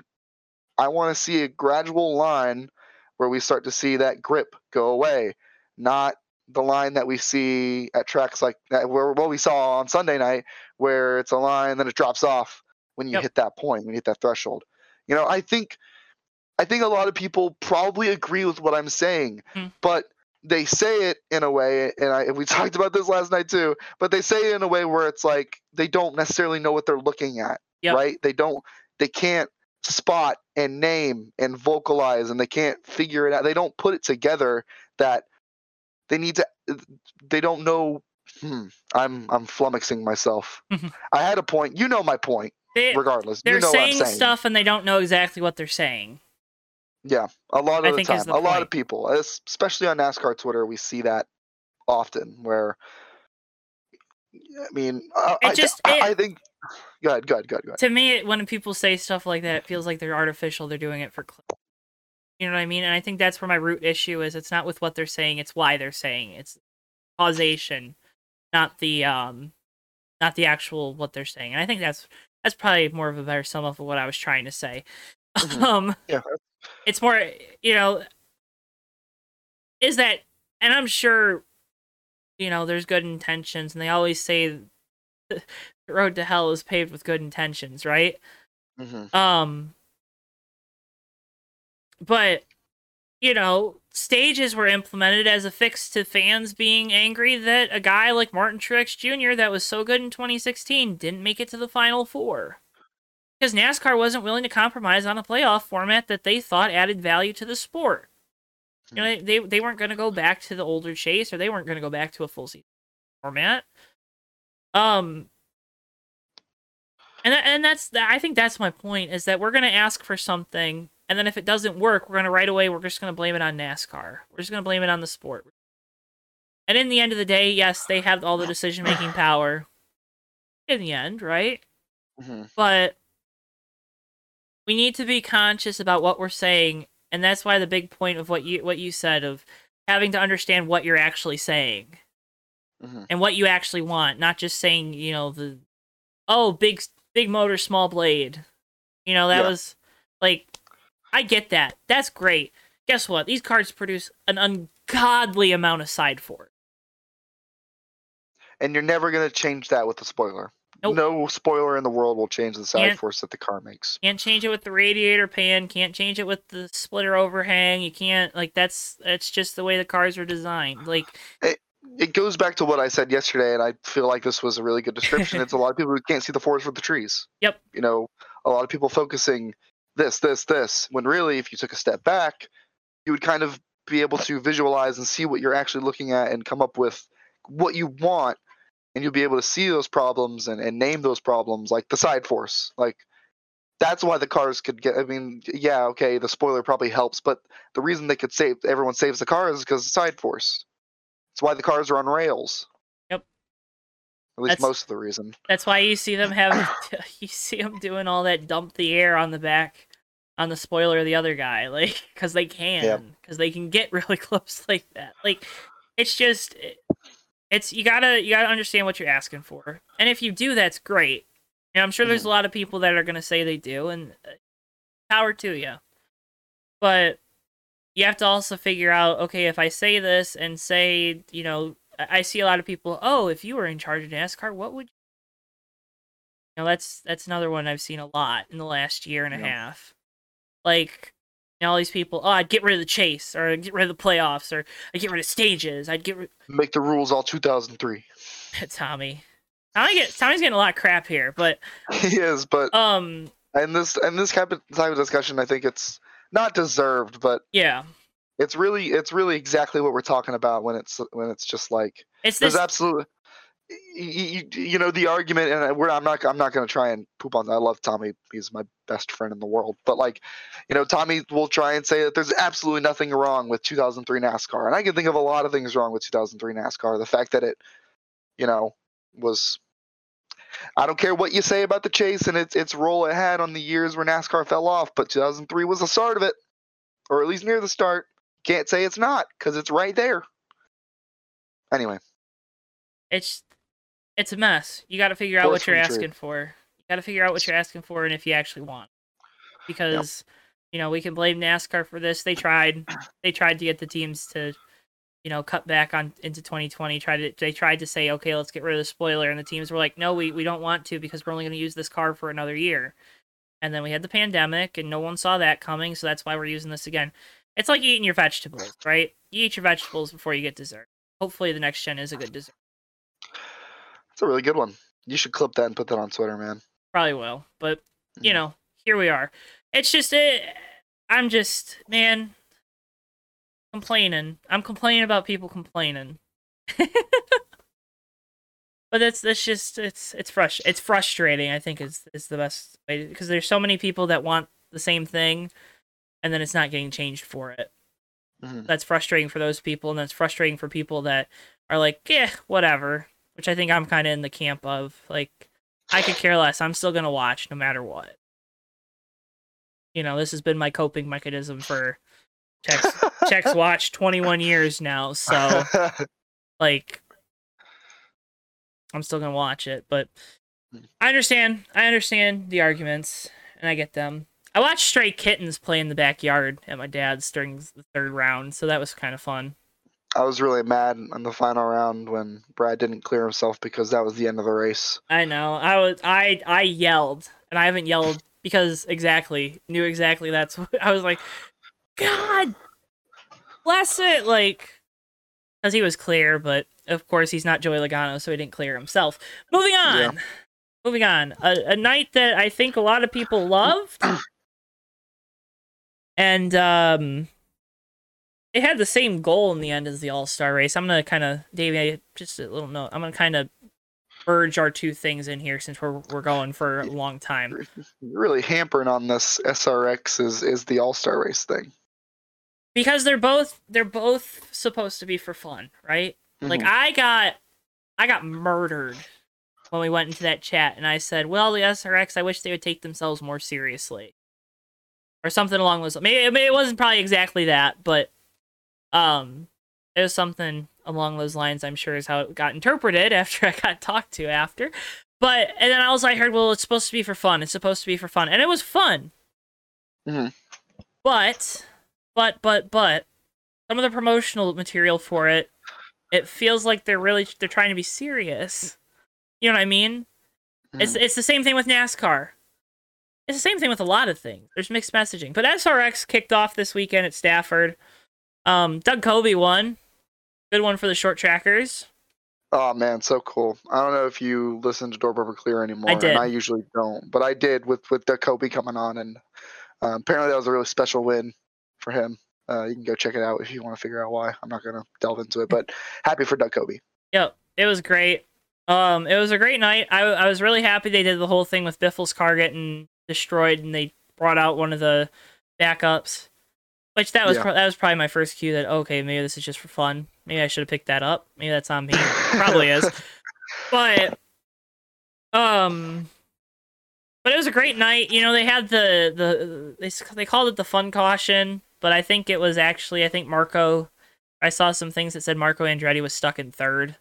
A: I want to see a gradual line where we start to see that grip go away, not the line that we see at tracks like that where what we saw on Sunday night where it's a line then it drops off when you
B: Yep.
A: hit that point, when you hit that threshold. You know, I think I think a lot of people probably agree with what I'm saying,
B: Hmm.
A: but they say it in a way, and I and we talked about this last night too. But they say it in a way where it's like they don't necessarily know what they're looking at,
B: Yep.
A: right? They don't, they can't spot and name and vocalize, and they can't figure it out. They don't put it together that they need to. They don't know. Hmm, I'm I'm flummoxing myself.
B: Mhm.
A: I had a point. You know my point.
B: They,
A: Regardless,
B: they're
A: you know
B: saying,
A: what I'm saying.
B: stuff and they don't know exactly what they're saying.
A: Yeah, a lot
B: I
A: of the time,
B: the
A: a lot of people, especially on NASCAR Twitter, we see that often. Where, I mean, I, I,
B: just-
A: I,
B: it-
A: I think. Go ahead, go ahead, go ahead, go ahead.
B: To me, when people say stuff like that, it feels like they're artificial. They're doing it for click. You know what I mean? And I think that's where my root issue is. It's not with what they're saying; it's why they're saying. it. It's causation, not the um, not the actual what they're saying. And I think that's that's probably more of a better sum up of what I was trying to say.
A: Mhm.
B: Um,
A: Yeah,
B: it's more, you know, is that, and I'm sure, you know, there's good intentions, and they always say the road to hell is paved with good intentions, right?
A: Mm-hmm.
B: Um, but you know, stages were implemented as a fix to fans being angry that a guy like Martin Truex Jr. that was so good in 2016 didn't make it to the final four. Because NASCAR wasn't willing to compromise on a playoff format that they thought added value to the sport. You know, they they weren't going to go back to the older chase, or they weren't going to go back to a full season format. Um, and and that's I think that's my point is that we're going to ask for something, and then if it doesn't work, we're going to right away we're just going to blame it on NASCAR. We're just going to blame it on the sport. And in the end of the day, yes, they have all the decision making power. In the end, right?
A: Mhm.
B: but we need to be conscious about what we're saying and that's why the big point of what you what you said of having to understand what you're actually saying
A: Mhm.
B: and what you actually want not just saying you know the oh big big motor small blade you know that
A: Yeah.
B: was like i get that that's great guess what these cards produce an ungodly amount of side force
A: And you're never gonna change that with a spoiler.
B: Nope.
A: No spoiler in the world will change the side
B: Can't-
A: force that the car makes.
B: can't change it with the radiator pan can't change it with the splitter overhang you can't like that's that's just the way the cars are designed like
A: It goes back to what I said yesterday, and I feel like this was a really good description. it's a lot of people who can't see the forest for the trees.
B: Yep.
A: You know, a lot of people focusing this, this, this, when really, if you took a step back, you would kind of be able to visualize and see what you're actually looking at and come up with what you want and you'll be able to see those problems and, and name those problems like the side force. Like that's why the cars could get i mean yeah okay the spoiler probably helps but the reason they could save everyone saves the cars is because of side force. It's why the cars are on rails.
B: Yep.
A: at least
B: That's-
A: most of the reason.
B: That's why you see them have you see them doing all that dump the air on the back on the spoiler of the other guy, like because they can, because they can get really close like that. Like it's just it's you gotta you gotta understand what you're asking for, and if you do, that's great. And I'm sure there's a lot of people that are gonna say they do, and uh, power to you. But you have to also figure out, okay, if I say this and say, you know, I see a lot of people, oh, if you were in charge of NASCAR, what would you know, that's that's another one I've seen a lot in the last year and a
A: Yeah.
B: half. Like, know, all these people, oh, I'd get rid of the chase, or I'd get rid of the playoffs, or I'd get rid of stages, I'd get rid.
A: make the rules all 2003
B: Tommy, Tommy get Tommy's getting a lot of crap here, but
A: he is but
B: um,
A: and this and this type of type of discussion i think it's not deserved but
B: yeah,
A: it's really it's really exactly what we're talking about when it's when it's just like
B: it's
A: there's
B: this.
A: absolutely you, you know the argument and we're, i'm not i'm not going to try and poop on that. I love tommy. He's my best friend in the world. But like you know tommy will try and say that there's absolutely nothing wrong with 2003 nascar. And i can think of a lot of things wrong with 2003 nascar. The fact that it you know was i don't care what you say about the chase and its its role it had on the years where nascar fell off but 2003 was the start of it. Or at least near the start. Can't say it's not because it's right there. Anyway.
B: It's it's a mess. You got to figure out what you're asking for. You got to figure out what you're asking for and if you actually want. Because you know we can blame NASCAR for this. They tried. They tried to get the teams to, you know, cut back on into 2020. Tried to. They tried to say, okay, let's get rid of the spoiler, and the teams were like, no, we we don't want to because we're only going to use this car for another year. And then we had the pandemic, and no one saw that coming, so that's why we're using this again. It's like eating your vegetables, right? You eat your vegetables before you get dessert. Hopefully, the next gen is a good dessert.
A: It's a really good one. You should clip that and put that on Twitter, man.
B: Probably will, but you
A: Mhm.
B: know, here we are. It's just it. I'm just man complaining. I'm complaining about people complaining. but it's that's just it's it's frust it's frustrating. I think is is the best way because there's so many people that want the same thing, and then it's not getting changed for it.
A: Mhm.
B: That's frustrating for those people, and that's frustrating for people that are like, yeah, whatever. Which I think I'm kind of in the camp of like, I could care less. I'm still gonna watch no matter what. You know, this has been my coping mechanism for checks checks watch 21 years now. So like, I'm still gonna watch it. But hmm. I understand. I understand the arguments, and I get them. I watched Stray Kittens play in the backyard at my dad's during the third round, so that was kind of fun.
A: I was really mad in the final round when Brad didn't clear himself because that was the end of the race.
B: I know. I was I I yelled, and I haven't yelled because exactly knew exactly that's what I was like. God bless it, like because he was clear, but of course he's not Joey Logano, so he didn't clear himself. Moving on.
A: Yeah.
B: Moving on. A, a night that I think a lot of people loved. and um it had the same goal in the end as the All Star race. I'm gonna kind of, Davey, just a little note. I'm gonna kind of merge our two things in here since we're we're going for a long time.
A: Really hampering on this SRX is is the All Star Race thing.
B: because they're both they're both supposed to be for fun, right? Like
A: Mhm.
B: I got I got murdered when we went into that chat and I said, "Well, the SRX, I wish they would take themselves more seriously." Or something along those maybe, maybe it wasn't probably exactly that, but um it was something along those lines, I'm sure is how it got interpreted after I got talked to after. But and then also I heard, well, it's supposed to be for fun. It's supposed to be for fun. And it was fun.
A: Mhm.
B: But but but but some of the promotional material for it it feels like they're really they're trying to be serious you know what i mean it's
A: Mhm.
B: it's the same thing with nascar it's the same thing with a lot of things there's mixed messaging but srx kicked off this weekend at stafford um Doug Coby won good one for the short trackers
A: Oh man, so cool. I don't know if you listen to Door Clear anymore, I
B: did.
A: and I usually don't, but I did with with the Coby coming on, and um, apparently that was a really special win for him. Uh, you can go check it out if you want to figure out why. I'm not gonna delve into it, but happy for Doug Coby.
B: Yep, it was great. Um, it was a great night. I I was really happy they did the whole thing with Biffle's car getting destroyed, and they brought out one of the backups. Which that was
A: Yeah.
B: pro- that was probably my first cue that okay maybe this is just for fun. Maybe I should have picked that up. Maybe that's on me. Probably is. But um, but it was a great night. You know they had the the they they called it the fun caution, but I think it was actually I think Marco. I saw some things that said Marco Andretti was stuck in third.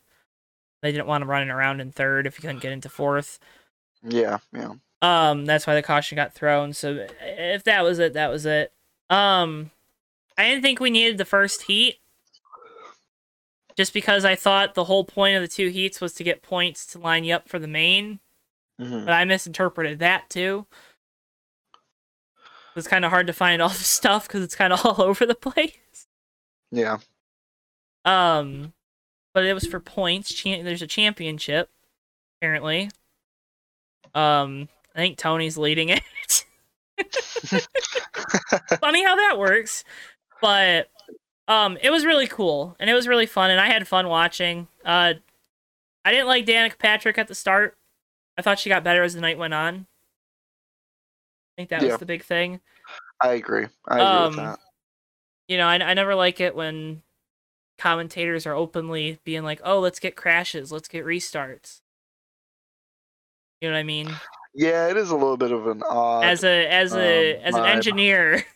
B: They didn't want him running around in third if he couldn't get into fourth.
A: Yeah, yeah.
B: Um, that's why the caution got thrown. So if that was it, that was it. Um, I didn't think we needed the first heat, just because I thought the whole point of the two heats was to get points to line you up for the main.
A: hmm
B: But I misinterpreted that too. It's kind of hard to find all the stuff because it's kind of all over the place.
A: Yeah.
B: Um, but it was for points. Cha- there's a championship, apparently. Um, I think Tony's leading it. Funny how that works, but um, it was really cool and it was really fun, and I had fun watching. Uh, I didn't like Danica Patrick at the start. I thought she got better as the night went on. I think that
A: Yeah.
B: was the big thing.
A: I agree. I agree
B: Um,
A: with that.
B: you know, I, I never like it when commentators are openly being like, "Oh, let's get crashes, let's get restarts." You know what I mean?
A: Yeah, it is a little bit of an odd.
B: As a as a
A: um,
B: as an
A: vibe.
B: engineer,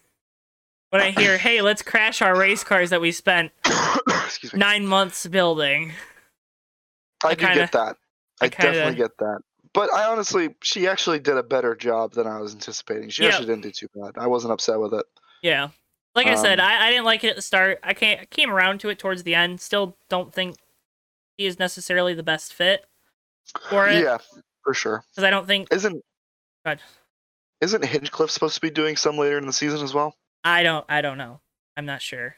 B: when I hear, "Hey, let's crash our race cars that we spent
A: me.
B: nine months building,"
A: I,
B: I
A: do
B: kinda-
A: get that. I,
B: I kinda-
A: definitely get that. But I honestly, she actually did a better job than I was anticipating. She
B: Yeah.
A: actually didn't do too bad. I wasn't upset with it.
B: yeah. Like I said,
A: Um,
B: I, I didn't like it at the start. I can't I came around to it towards the end. Still don't think he is necessarily the best fit for it
A: Yeah, for sure.
B: because I don't think
A: Isn't
B: God.
A: isn't Hinchcliffe supposed to be doing some later in the season as well?
B: I don't I don't know. I'm not sure.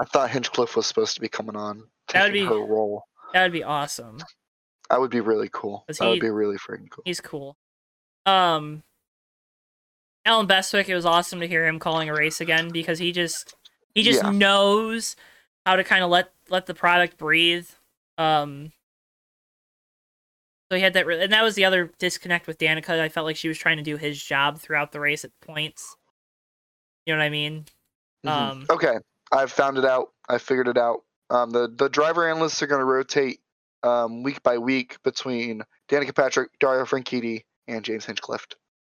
A: I thought Hinchcliffe was supposed to be coming on,
B: That would be-
A: her role.
B: That would be awesome.
A: That would be really cool. That would be really freaking cool.
B: He's cool. Um, Allen Bestwick. It was awesome to hear him calling a race again because he just he just
A: Yeah.
B: knows how to kind of let let the product breathe. Um, so he had that, re- and that was the other disconnect with Danica. I felt like she was trying to do his job throughout the race at points. You know what I mean?
A: Mhm.
B: Um,
A: okay, I've found it out. I figured it out. Um, the the driver analysts are going to rotate um, week by week between Danica Patrick, Dario Franchitti, and James Hinchcliffe.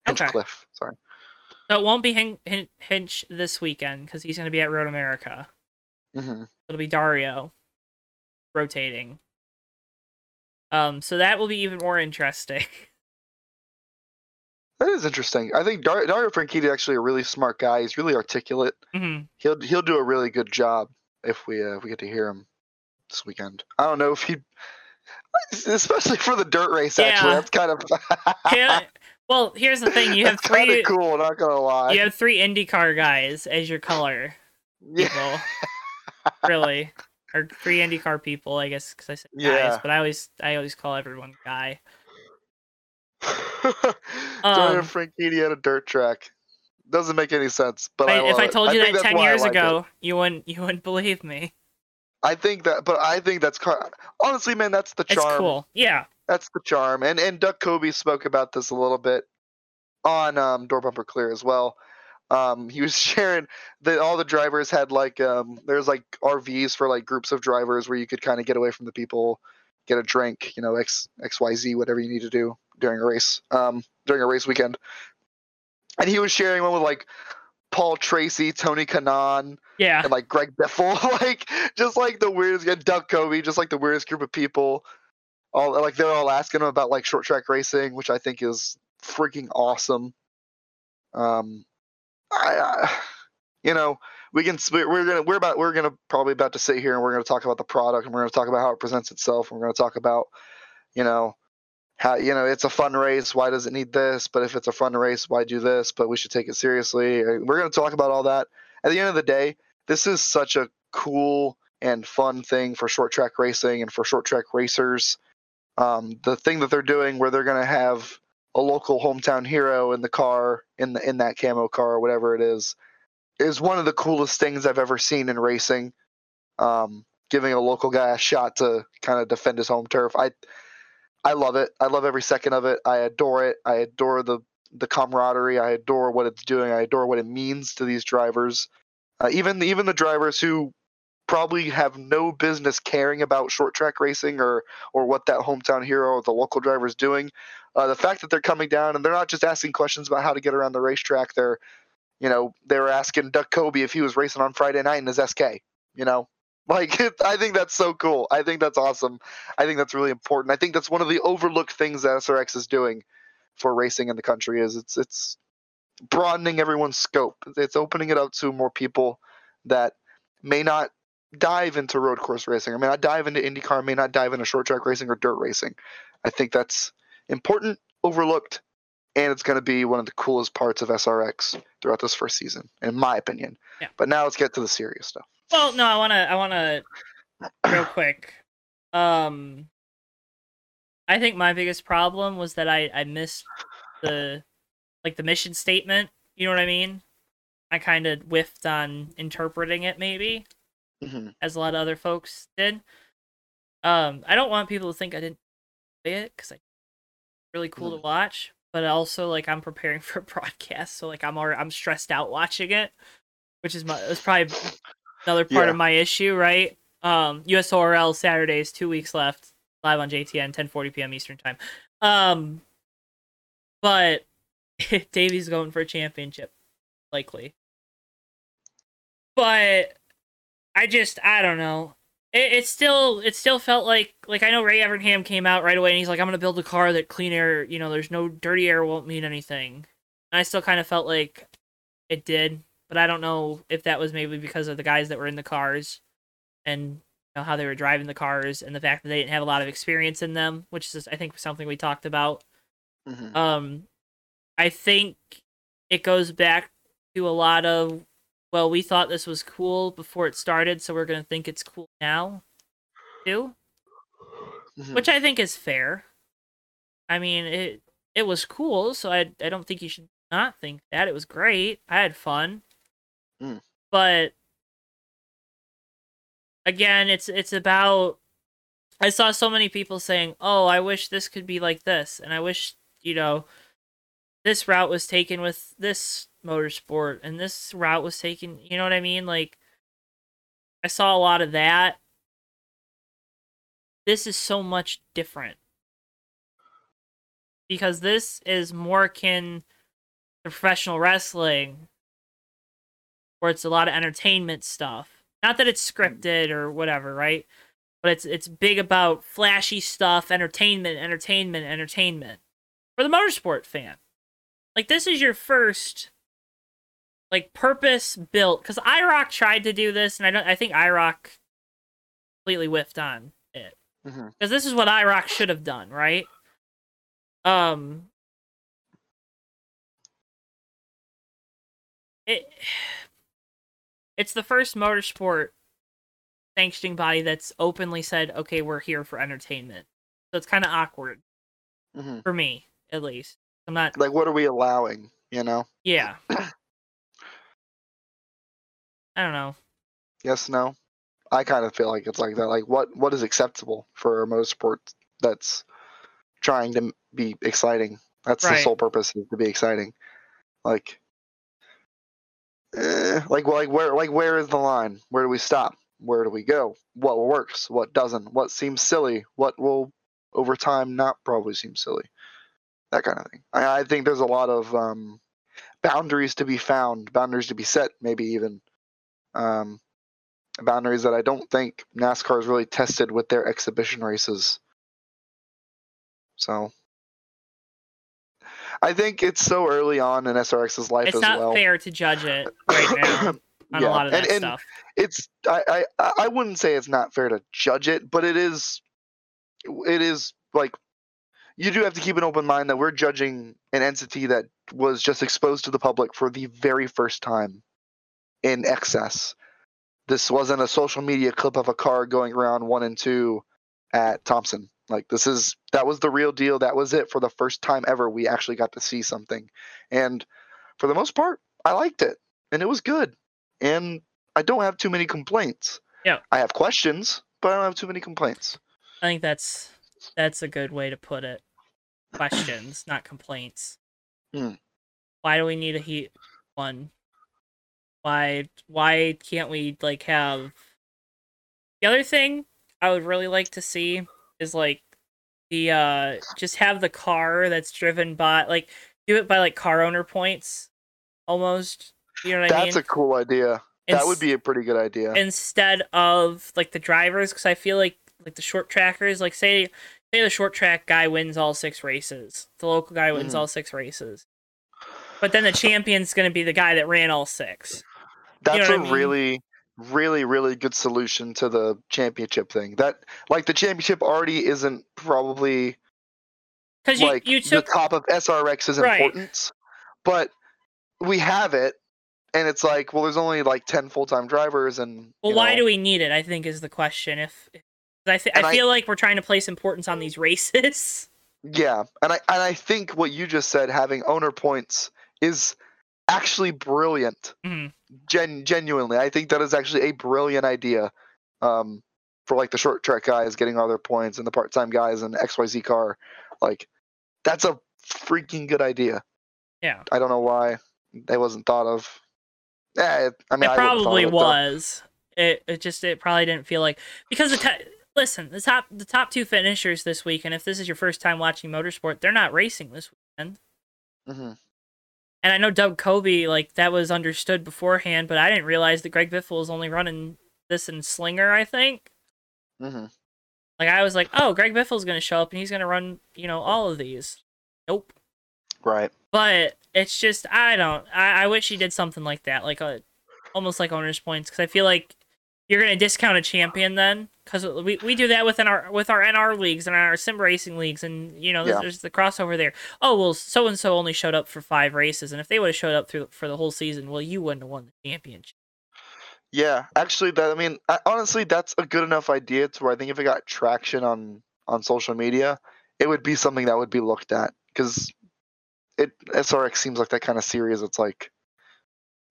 B: Okay.
A: Hinchcliffe, sorry.
B: So it won't be Hin- Hin- Hinch this weekend because he's going to be at Road America.
A: hmm
B: It'll be Dario rotating. Um, so that will be even more interesting.
A: That is interesting. I think Dar- Dario Franchitti is actually a really smart guy. He's really articulate.
B: hmm
A: He'll he'll do a really good job if we uh, if we get to hear him this weekend. I don't know if he, especially for the dirt race. Actually, that's kind of.
B: Yeah, Well, here's the thing: you have
A: That's
B: three.
A: cool. Not gonna lie.
B: You have three IndyCar guys as your color
A: Yeah.
B: people. really, or three IndyCar people, I guess, because I said guys,
A: Yeah.
B: but I always, I always call everyone guy.
A: Johnny
B: Um,
A: Franchitti at a dirt track. Doesn't make any sense. But
B: I,
A: I
B: if I
A: it.
B: told you
A: think
B: that ten
A: I
B: years
A: like it.
B: ago, you wouldn't, you wouldn't believe me.
A: I think that, but I think that's car- honestly, man, that's the
B: It's
A: charm.
B: cool. Yeah.
A: That's the charm. And and Doug Coby spoke about this a little bit on um, Door Bumper Clear as well. Um, he was sharing that all the drivers had like um, there's like RVs for like groups of drivers where you could kind of get away from the people, get a drink, you know, X X Y Z, whatever you need to do during a race, um, during a race weekend. And he was sharing one with like Paul Tracy, Tony Kanaan,
B: Yeah.
A: and like Greg Biffle, like just like the weirdest, and Doug Coby, just like the weirdest group of people. All like they're all asking him about like short track racing, which I think is freaking awesome. Um, I, I you know, we can we're we're gonna we're about we're gonna probably about to sit here and we're gonna talk about the product and we're gonna talk about how it presents itself and we're gonna talk about, you know, how you know it's a fun race. Why does it need this? But if it's a fun race, why do this? But we should take it seriously. Uh, We're gonna talk about all that. At the end of the day, this is such a cool and fun thing for short track racing and for short track racers. Um, the thing that they're doing where they're going to have a local hometown hero in the car in the in that camo car or whatever it is is one of the coolest things I've ever seen in racing. Um, giving a local guy a shot to kind of defend his home turf. I I love it. I love every second of it. I adore it. I adore the the camaraderie. I adore what it's doing. I adore what it means to these drivers. Uh, even even the drivers who probably have no business caring about short track racing or or what that hometown hero or the local driver is doing. Uh, the fact that they're coming down and they're not just asking questions about how to get around the racetrack. They're you know they were asking Doug Coby if he was racing on Friday night in his SK. You know. Like I think that's so cool. I think that's awesome. I think that's really important. I think that's one of the overlooked things that SRX is doing for racing in the country is it's it's broadening everyone's scope. It's opening it up to more people that may not dive into road course racing. I may not dive into IndyCar, may not dive into short track racing or dirt racing. I think that's important, overlooked, and it's going to be one of the coolest parts of SRX throughout this first season, in my opinion.
B: Yeah.
A: But now let's get to the serious stuff.
B: Well, no, I wanna, I wanna, real quick. Um, I think my biggest problem was that I, I missed the, like the mission statement. You know what I mean? I kind of whiffed on interpreting it, maybe,
A: hmm
B: as a lot of other folks did. Um, I don't want people to think I didn't play it because I really cool to watch, but also like I'm preparing for a broadcast, so like I'm already I'm stressed out watching it, which is my it's probably another part
A: Yeah.
B: of my issue, right? Um, USORL Saturdays, two weeks left, live on JTN, 10:40 p.m. Eastern time. Um, but Davey's going for a championship, likely. But I just I don't know. It, it still it still felt like like I know Ray Evernham came out right away and he's like I'm gonna build a car that clean air you know there's no dirty air won't mean anything. And I still kind of felt like it did, but I don't know if that was maybe because of the guys that were in the cars and you know how they were driving the cars and the fact that they didn't have a lot of experience in them, which is I think something we talked about.
A: hmm
B: Um, I think it goes back to a lot of, well, we thought this was cool before it started, so we're gonna think it's cool now, too.
A: hmm
B: Which I think is fair. I mean, it it was cool, so I I don't think you should not think that it was great. I had fun,
A: Mm.
B: but again, it's it's about. I saw so many people saying, "Oh, I wish this could be like this," and I wish you know this route was taken with this motorsport and this route was taken you know what i mean like i saw a lot of that this is so much different because this is more akin to professional wrestling where it's a lot of entertainment stuff. Not that it's hmm. scripted or whatever, right? But it's it's big about flashy stuff, entertainment, entertainment, entertainment. For the motorsport fan. Like this is your first like purpose built cuz IROC tried to do this and I don't I think IROC completely whiffed on it.
A: Mm-hmm.
B: Cuz this is what IROC should have done, right? Um it it's the first motorsport sanctioning body that's openly said, "Okay, we're here for entertainment." So it's kind of awkward
A: hmm
B: for me, at least. I'm not.
A: Like, what are we allowing? You know?
B: Yeah. I don't know.
A: Yes, no. I kind of feel like it's like that. Like, what what is acceptable for a motorsport that's trying to be exciting? That's the sole purpose is to be exciting. Like, eh, like, like where like where is the line? Where do we stop? Where do we go? What works? What doesn't? What seems silly? What will over time not probably seem silly? That kind of thing. I, I think there's a lot of um, boundaries to be found, boundaries to be set, maybe even. Um, boundaries that I don't think NASCAR has really tested with their exhibition races. So I think it's so early on in SRX's life
B: It's
A: as
B: not
A: well.
B: fair to judge it right now on
A: yeah,
B: a lot of that
A: and, and
B: stuff.
A: it's I, I I wouldn't say it's not fair to judge it, but it is it is like you do have to keep an open mind that we're judging an entity that was just exposed to the public for the very first time in excess. This wasn't a social media clip of a car going around one and two at Thompson. Like this is that was the real deal. That was it for the first time ever. We actually got to see something, and for the most part, I liked it, and it was good, and I don't have too many complaints.
B: Yeah.
A: I have questions, but I don't have too many complaints.
B: I think that's that's a good way to put it. Questions, not complaints.
A: Hmm.
B: Why do we need a heat one? Why why can't we like have the other thing I would really like to see is like the uh just have the car that's driven by like do it by like car owner points almost. You know what I mean?
A: That's a cool idea. That would be a pretty good idea.
B: instead of like the drivers because I feel like like the short trackers like say say the short track guy wins all six races the local guy wins
A: Mhm.
B: all six races but then the champion's going to be the guy that ran all six
A: That's
B: know
A: a
B: mean?
A: really, really, really good solution to the championship thing. That like the championship already isn't probably
B: because you,
A: like
B: you
A: the top of SRX's
B: Right.
A: importance, but we have it, and it's like, well, there's only like ten full time drivers, and
B: well why
A: know,
B: do we need it I think is the question if, if I, th- I
A: I-
B: feel like we're trying to place importance on these races
A: Yeah, and I and I think what you just said, having owner points, is actually brilliant.
B: Mhm.
A: Gen genuinely, I think that is actually a brilliant idea. Um, for like the short track guys getting all their points and the part time guys and the XYZ car, like that's a freaking good idea.
B: Yeah.
A: I don't know why that wasn't thought of. Yeah, it, I mean,
B: it
A: I
B: probably
A: of it, though.
B: was. It it just it probably didn't feel like because the t- listen the top the top two finishers this week, and if this is your first time watching motorsport, they're not racing this weekend.
A: Mhm.
B: And I know Doug Coby like that was understood beforehand, but I didn't realize that Greg Biffle is only running this in Slinger. I think
A: Mhm.
B: like I was like, oh, Greg Biffle's gonna show up and he's gonna run you know all of these. Nope.
A: Right.
B: But it's just I don't. I, I wish he did something like that, like a almost like owners points, because I feel like you're gonna discount a champion then, because we, we do that within our with our NR leagues and our sim racing leagues, and you know there's,
A: Yeah.
B: there's the crossover there. Oh well, so and so only showed up for five races, and if they would have showed up through for the whole season, well, you wouldn't have won the championship.
A: Yeah, actually, that I mean, I, honestly, that's a good enough idea to where I think if it got traction on on social media, it would be something that would be looked at because it SRX seems like that kind of series. It's like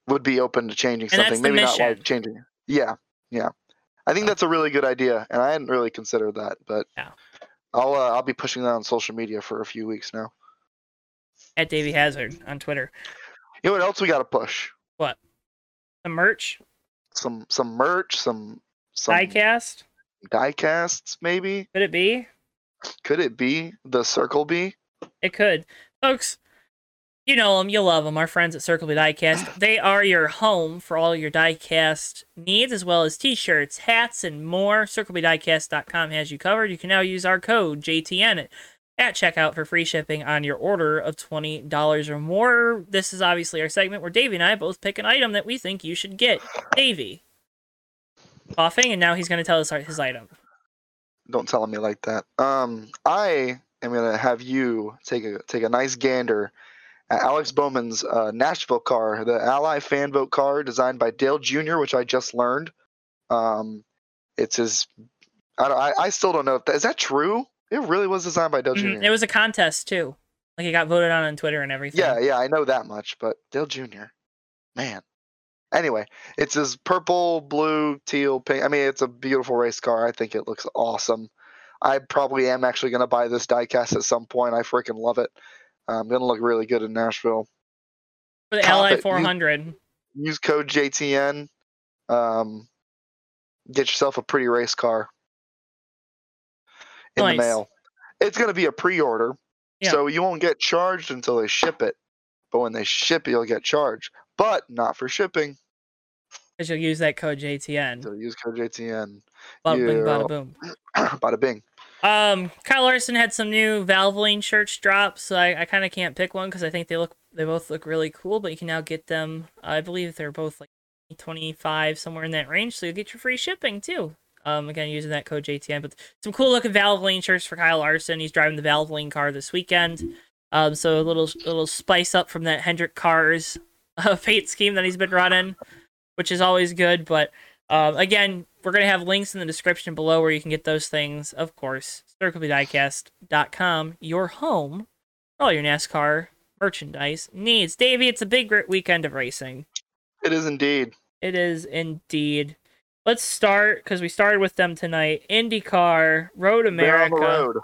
A: would be open to changing
B: And
A: something, maybe not like changing. Yeah, yeah. I think that's a really good idea, and I hadn't really considered that, but
B: Yeah.
A: I'll uh, I'll be pushing that on social media for a few weeks now.
B: At Davey Hazard on Twitter,
A: You know what else we got to push?
B: What? Some merch,
A: Some some merch, some some
B: diecast,
A: diecasts, maybe.
B: could it be?
A: Could it be the Circle B?
B: It could. Folks, you know them, you love them. Our friends at Circle B Diecast. They are your home for all your diecast needs, as well as t shirts, hats, and more. CircleBDiecast.com has you covered. You can now use our code JTN at, checkout for free shipping on your order of $20 or more. This is obviously our segment where Davey and I both pick an item that we think you should get. Davey. Coughing, and now he's going to tell us his item.
A: Don't tell me like that. Um, I am gonna have you take a take a nice gander Alex Bowman's uh, Nashville car, the Ally fan vote car designed by Dale Jr., which I just learned. Um, it's his. I, don't, I, I still don't know if that is that true. It really was designed by Dale
B: Mhm,
A: Jr.
B: It was a contest too. Like it got voted on on Twitter and everything.
A: Yeah, yeah, I know that much, but Dale Jr. Man. Anyway, it's his purple, blue, teal, pink. I mean, it's a beautiful race car. I think it looks awesome. I probably am actually going to buy this diecast at some point. I freaking love it. Um, going to look really good in Nashville.
B: For the
A: Top
B: Ally
A: it. You-
B: 400.
A: Use code JTN. Um, get yourself a pretty race car in
B: Nice.
A: the mail. It's going to be a pre-order,
B: Yeah.
A: so you won't get charged until they ship it. But when they ship it, you'll get charged, but not for shipping.
B: Because you'll use that code JTN.
A: So use code JTN.
B: Bada bing, bada boom.
A: Bada bing.
B: Um, Kyle Larson had some new Valvoline shirts drop, so I, I kind of can't pick one because I think they look they both look really cool. But you can now get them. I believe they're both like twenty five somewhere in that range, so you get your free shipping too. Um, again using that code JTN. But some cool looking Valvoline shirts for Kyle Larson. He's driving the Valvoline car this weekend. Um, so a little little spice up from that Hendrick Cars uh, fate scheme that he's been running, which is always good. But um, again, we're going to have links in the description below where you can get those things. Of course, CircleBDiecast.com, your home for all your NASCAR merchandise needs. Davey, it's a big weekend of racing.
A: It is indeed.
B: It is indeed. Let's start because we started with them tonight. IndyCar, Road
A: They're
B: America.
A: on the road.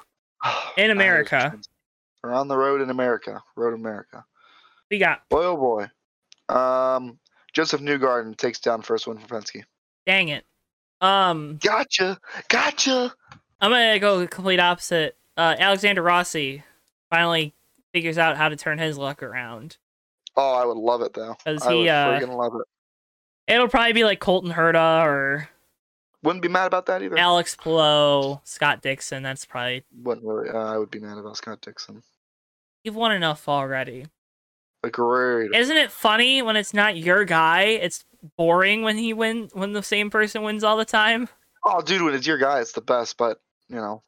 B: In America.
A: They're on the road in America. Road America.
B: We got,
A: Boy, oh boy. Um, Josef Newgarden takes down first win for Penske.
B: dang it. Um,
A: Gotcha. Gotcha.
B: I'm gonna go the complete opposite. Uh, Alexander Rossi finally figures out how to turn his luck around.
A: Oh, I would love it though. I
B: he,
A: would
B: uh,
A: freaking love it.
B: It'll probably be like Colton Herta or
A: Wouldn't be mad about that either.
B: Alex Palou, Scott Dixon. That's probably
A: Wouldn't really. Uh, I would be mad about Scott Dixon.
B: you've won enough already.
A: Agreed.
B: Isn't it funny when it's not your guy? It's boring when he win when the same person wins all the time.
A: Oh, dude, when it's your guy, it's the best. But you know,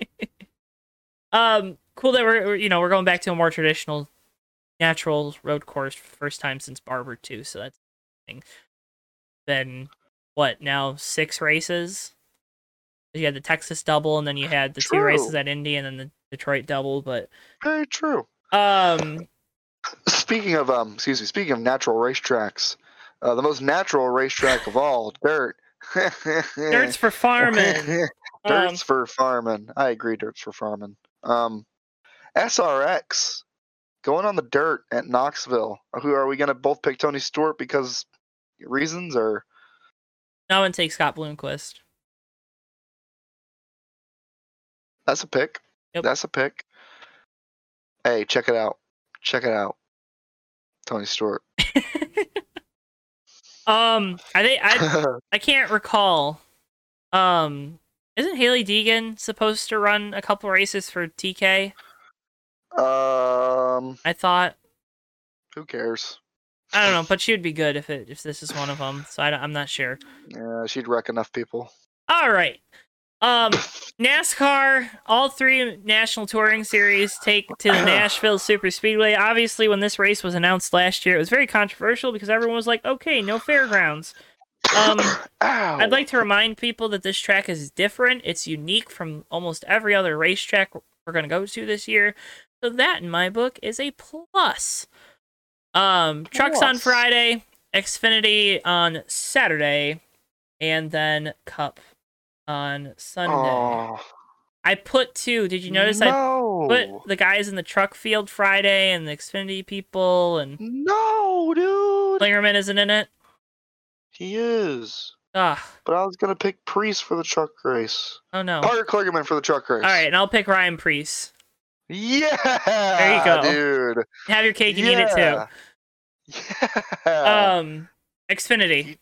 B: Um, cool that we're you know we're going back to a more traditional, natural road course for first time since Barber too. So that's thing. Then what? Now six races. You had the Texas double, and then you had the two races at Indy, and then the Detroit double. But
A: very true.
B: um,
A: Speaking of um, excuse me. Speaking of natural racetracks, uh, the most natural racetrack of all, dirt.
B: dirt's for farming. Um,
A: Dirt's for farming. I agree. Dirt's for farming. Um, SRX going on the dirt at Knoxville. Who are we gonna both pick Tony Stewart because reasons or
B: no one takes Scott Bloomquist.
A: that's a pick.
B: Yep.
A: That's a pick. Hey, check it out. Check it out. Tony Stewart.
B: Um, I think I I can't recall. Um, isn't Hailie Deegan supposed to run a couple races for TK?
A: um,
B: I thought
A: who cares?
B: I don't know, but she would be good if it if this is one of them. So I, I'm not sure.
A: Yeah, she'd wreck enough people.
B: All right. Um, NASCAR, all three national touring series take to the Nashville Super Speedway. Obviously, when this race was announced last year, it was very controversial because everyone was like, "Okay, no fairgrounds." Um, I'd like to remind people that this track is different. It's unique from almost every other racetrack we're going to go to this year. So that, in my book, is a plus. Um, trucks on Friday, Xfinity on Saturday, and then Cup on Sunday.
A: Oh,
B: I put two. Did you notice I
A: no.
B: put the guys in the truck field Friday and the Xfinity people and
A: No, dude.
B: Kligerman isn't in it?
A: He is.
B: Ugh.
A: But I was gonna pick Preece for the truck race.
B: Oh no.
A: Parker Kligerman for the truck race.
B: All right, and I'll pick Ryan Preece.
A: Yeah.
B: There you go.
A: dude.
B: Have your cake and eat it too.
A: Yeah. Yeah.
B: Um, Xfinity.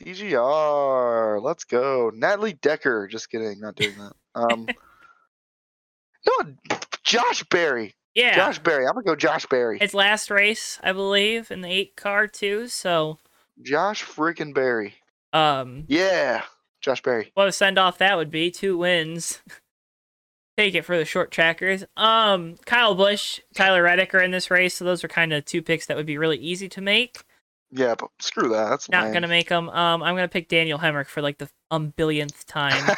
A: DGR. Let's go. Natalie Decker. Just kidding. Not doing that. Um. no, Josh Berry.
B: Yeah,
A: Josh Berry. I'm gonna go Josh Berry.
B: it's last race, I believe, in the eight car too. So,
A: Josh freaking Berry.
B: um,
A: Yeah. Josh Berry.
B: what a send off that would be. Two wins. take it for the short trackers. Um, Kyle Busch, Tyler Reddick are in this race, so those are kind of two picks that would be really easy to make.
A: Yeah, but screw that. That's
B: Not
A: lame.
B: gonna make them. Um, I'm gonna pick Daniel Hemric for like the um billionth time.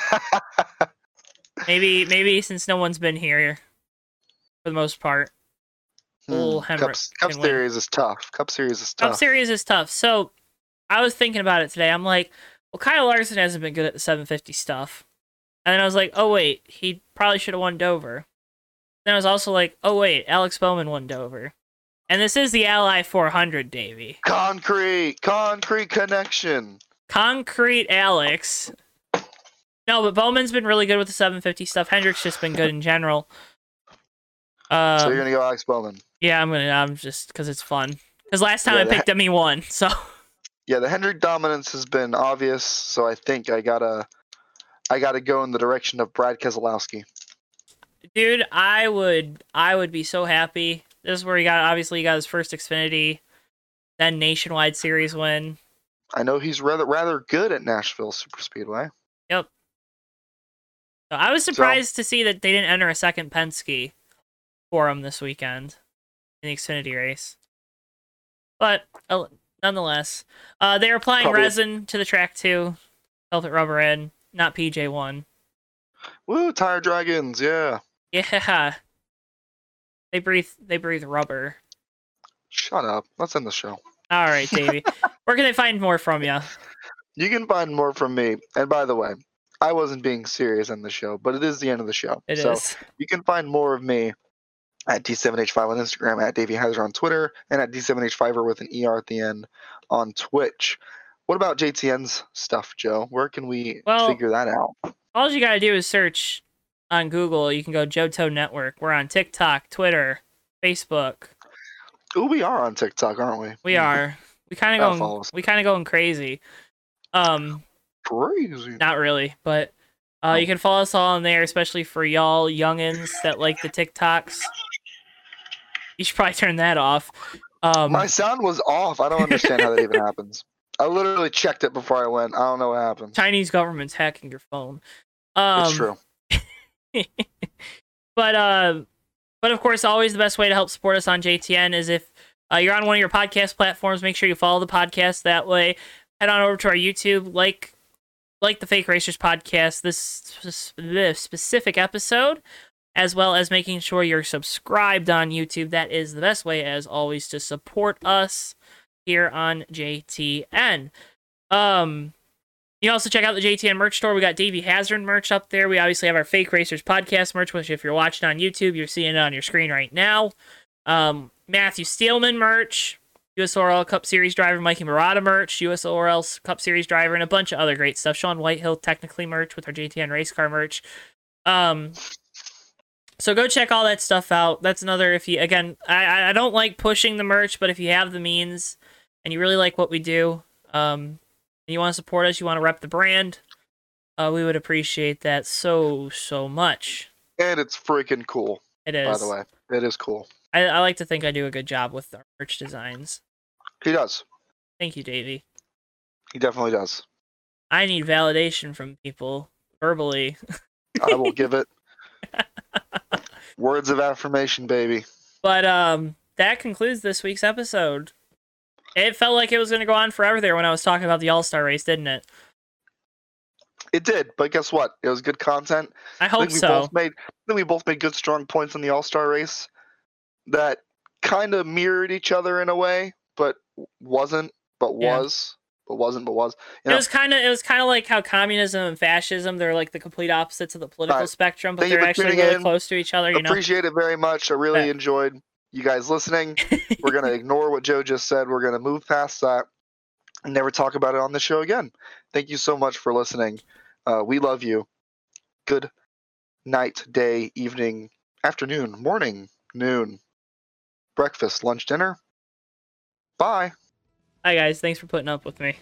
B: maybe, maybe since no one's been here for the most part.
A: Hmm, Cup, Cup. Series is tough. Cup Series is tough. Cup.
B: Series is tough. So I was thinking about it today. I'm like, well, Kyle Larson hasn't been good at the 750 stuff. And then I was like, oh wait, he probably should have won Dover. Then I was also like, oh wait, Alex Bowman won Dover. And this is the Ally 400, Davey.
A: concrete, concrete connection.
B: Concrete Alex. No, but Bowman's been really good with the 750 stuff. Hendrick's just been good in general. Um,
A: so you're gonna go Alex Bowman.
B: yeah, I'm gonna. I'm just because it's fun. Because last time
A: Yeah,
B: I picked him, he won. So
A: Yeah, the Hendrick dominance has been obvious, so I think I gotta, I gotta go in the direction of Brad Keselowski.
B: dude i would i would be so happy this is where he got obviously he got his first xfinity then nationwide series win
A: I know he's rather rather good at Nashville Super Speedway. Yep.
B: So i was surprised to see that they didn't enter a second penske for him this weekend in the xfinity race but uh, nonetheless uh they're applying
A: Probably-
B: resin to the track too velvet rubber in not pj1
A: Woo, Tire Dragons, yeah.
B: yeah they breathe they breathe rubber
A: Shut up. Let's end the show.
B: all right davey where can they find more from you
A: You can find more from me. And by the way, I wasn't being serious on the show, but it is the end of the show.
B: It is.
A: so you can find more of me at D7H5 on Instagram, at Davey Heiser on Twitter, and at D7H5er with an ER at the end on Twitch. What about JTN's stuff, Joe? Where can we
B: Well-
A: figure that out?
B: all you gotta do is search on Google. You can go Johto Network. We're on TikTok, Twitter, Facebook.
A: Ooh, we are on TikTok, aren't we?
B: We are. We kind of going. We kind of going crazy. Um,
A: Crazy.
B: not really, but uh, you can follow us all on there, especially for y'all youngins that like the TikToks. You should probably turn that off. Um,
A: My sound was off. I don't understand how that even happens. I literally checked it before I went. I don't know what happened.
B: Chinese government's hacking your phone. Um,
A: it's true.
B: but uh, but of course, always the best way to help support us on JTN is if uh, you're on one of your podcast platforms. Make sure you follow the podcast that way. Head on over to our YouTube, like like the Fake Racers podcast. This, this specific episode, as well as making sure you're subscribed on YouTube. That is the best way, as always, to support us here on JTN. Um, you can also check out the JTN merch store. We got Davey Hazard merch up there. We obviously have our Fake Racers podcast merch, which if you're watching on YouTube, you're seeing it on your screen right now. Um, Matthew Steelman merch, USORL Cup Series driver, Mikey Murata merch, USORL Cup Series driver, and a bunch of other great stuff. Sean Whitehill technically merch with our JTN race car merch. Um, so go check all that stuff out. That's another if you again, I I- don't like pushing the merch, but if you have the means and you really like what we do, um, and you want to support us, you want to rep the brand, uh, we would appreciate that so so much.
A: And it's freaking cool,
B: It is.
A: by the way. It is cool.
B: I, I like to think I do a good job with our merch designs.
A: He does.
B: Thank you, Davey.
A: He definitely does.
B: I need validation from people verbally.
A: I will give it words of affirmation, baby.
B: But um, that concludes this week's episode. It felt like it was going to go on forever there when I was talking about the All Star race, didn't it?
A: It did, but guess what? It was good content.
B: I
A: I
B: hope
A: think we
B: so.
A: both made I think we both made good strong points in the All Star race that kind of mirrored each other in a way, but wasn't, but
B: Yeah.
A: was, but wasn't, but was. You
B: It was kind of it was kind of like how communism and fascism they're like the complete opposites of the political
A: Right.
B: spectrum, but
A: Thank
B: they're actually really
A: in.
B: close to each other. You know,
A: appreciate it very much. I really
B: Yeah.
A: enjoyed you guys listening. We're gonna ignore what Joe just said. We're gonna move past that and never talk about it on the show again. Thank you so much for listening. Uh, we love you. Good night, day, evening, afternoon, morning, noon, breakfast, lunch, dinner. Bye.
B: Hi guys, thanks for putting up with me.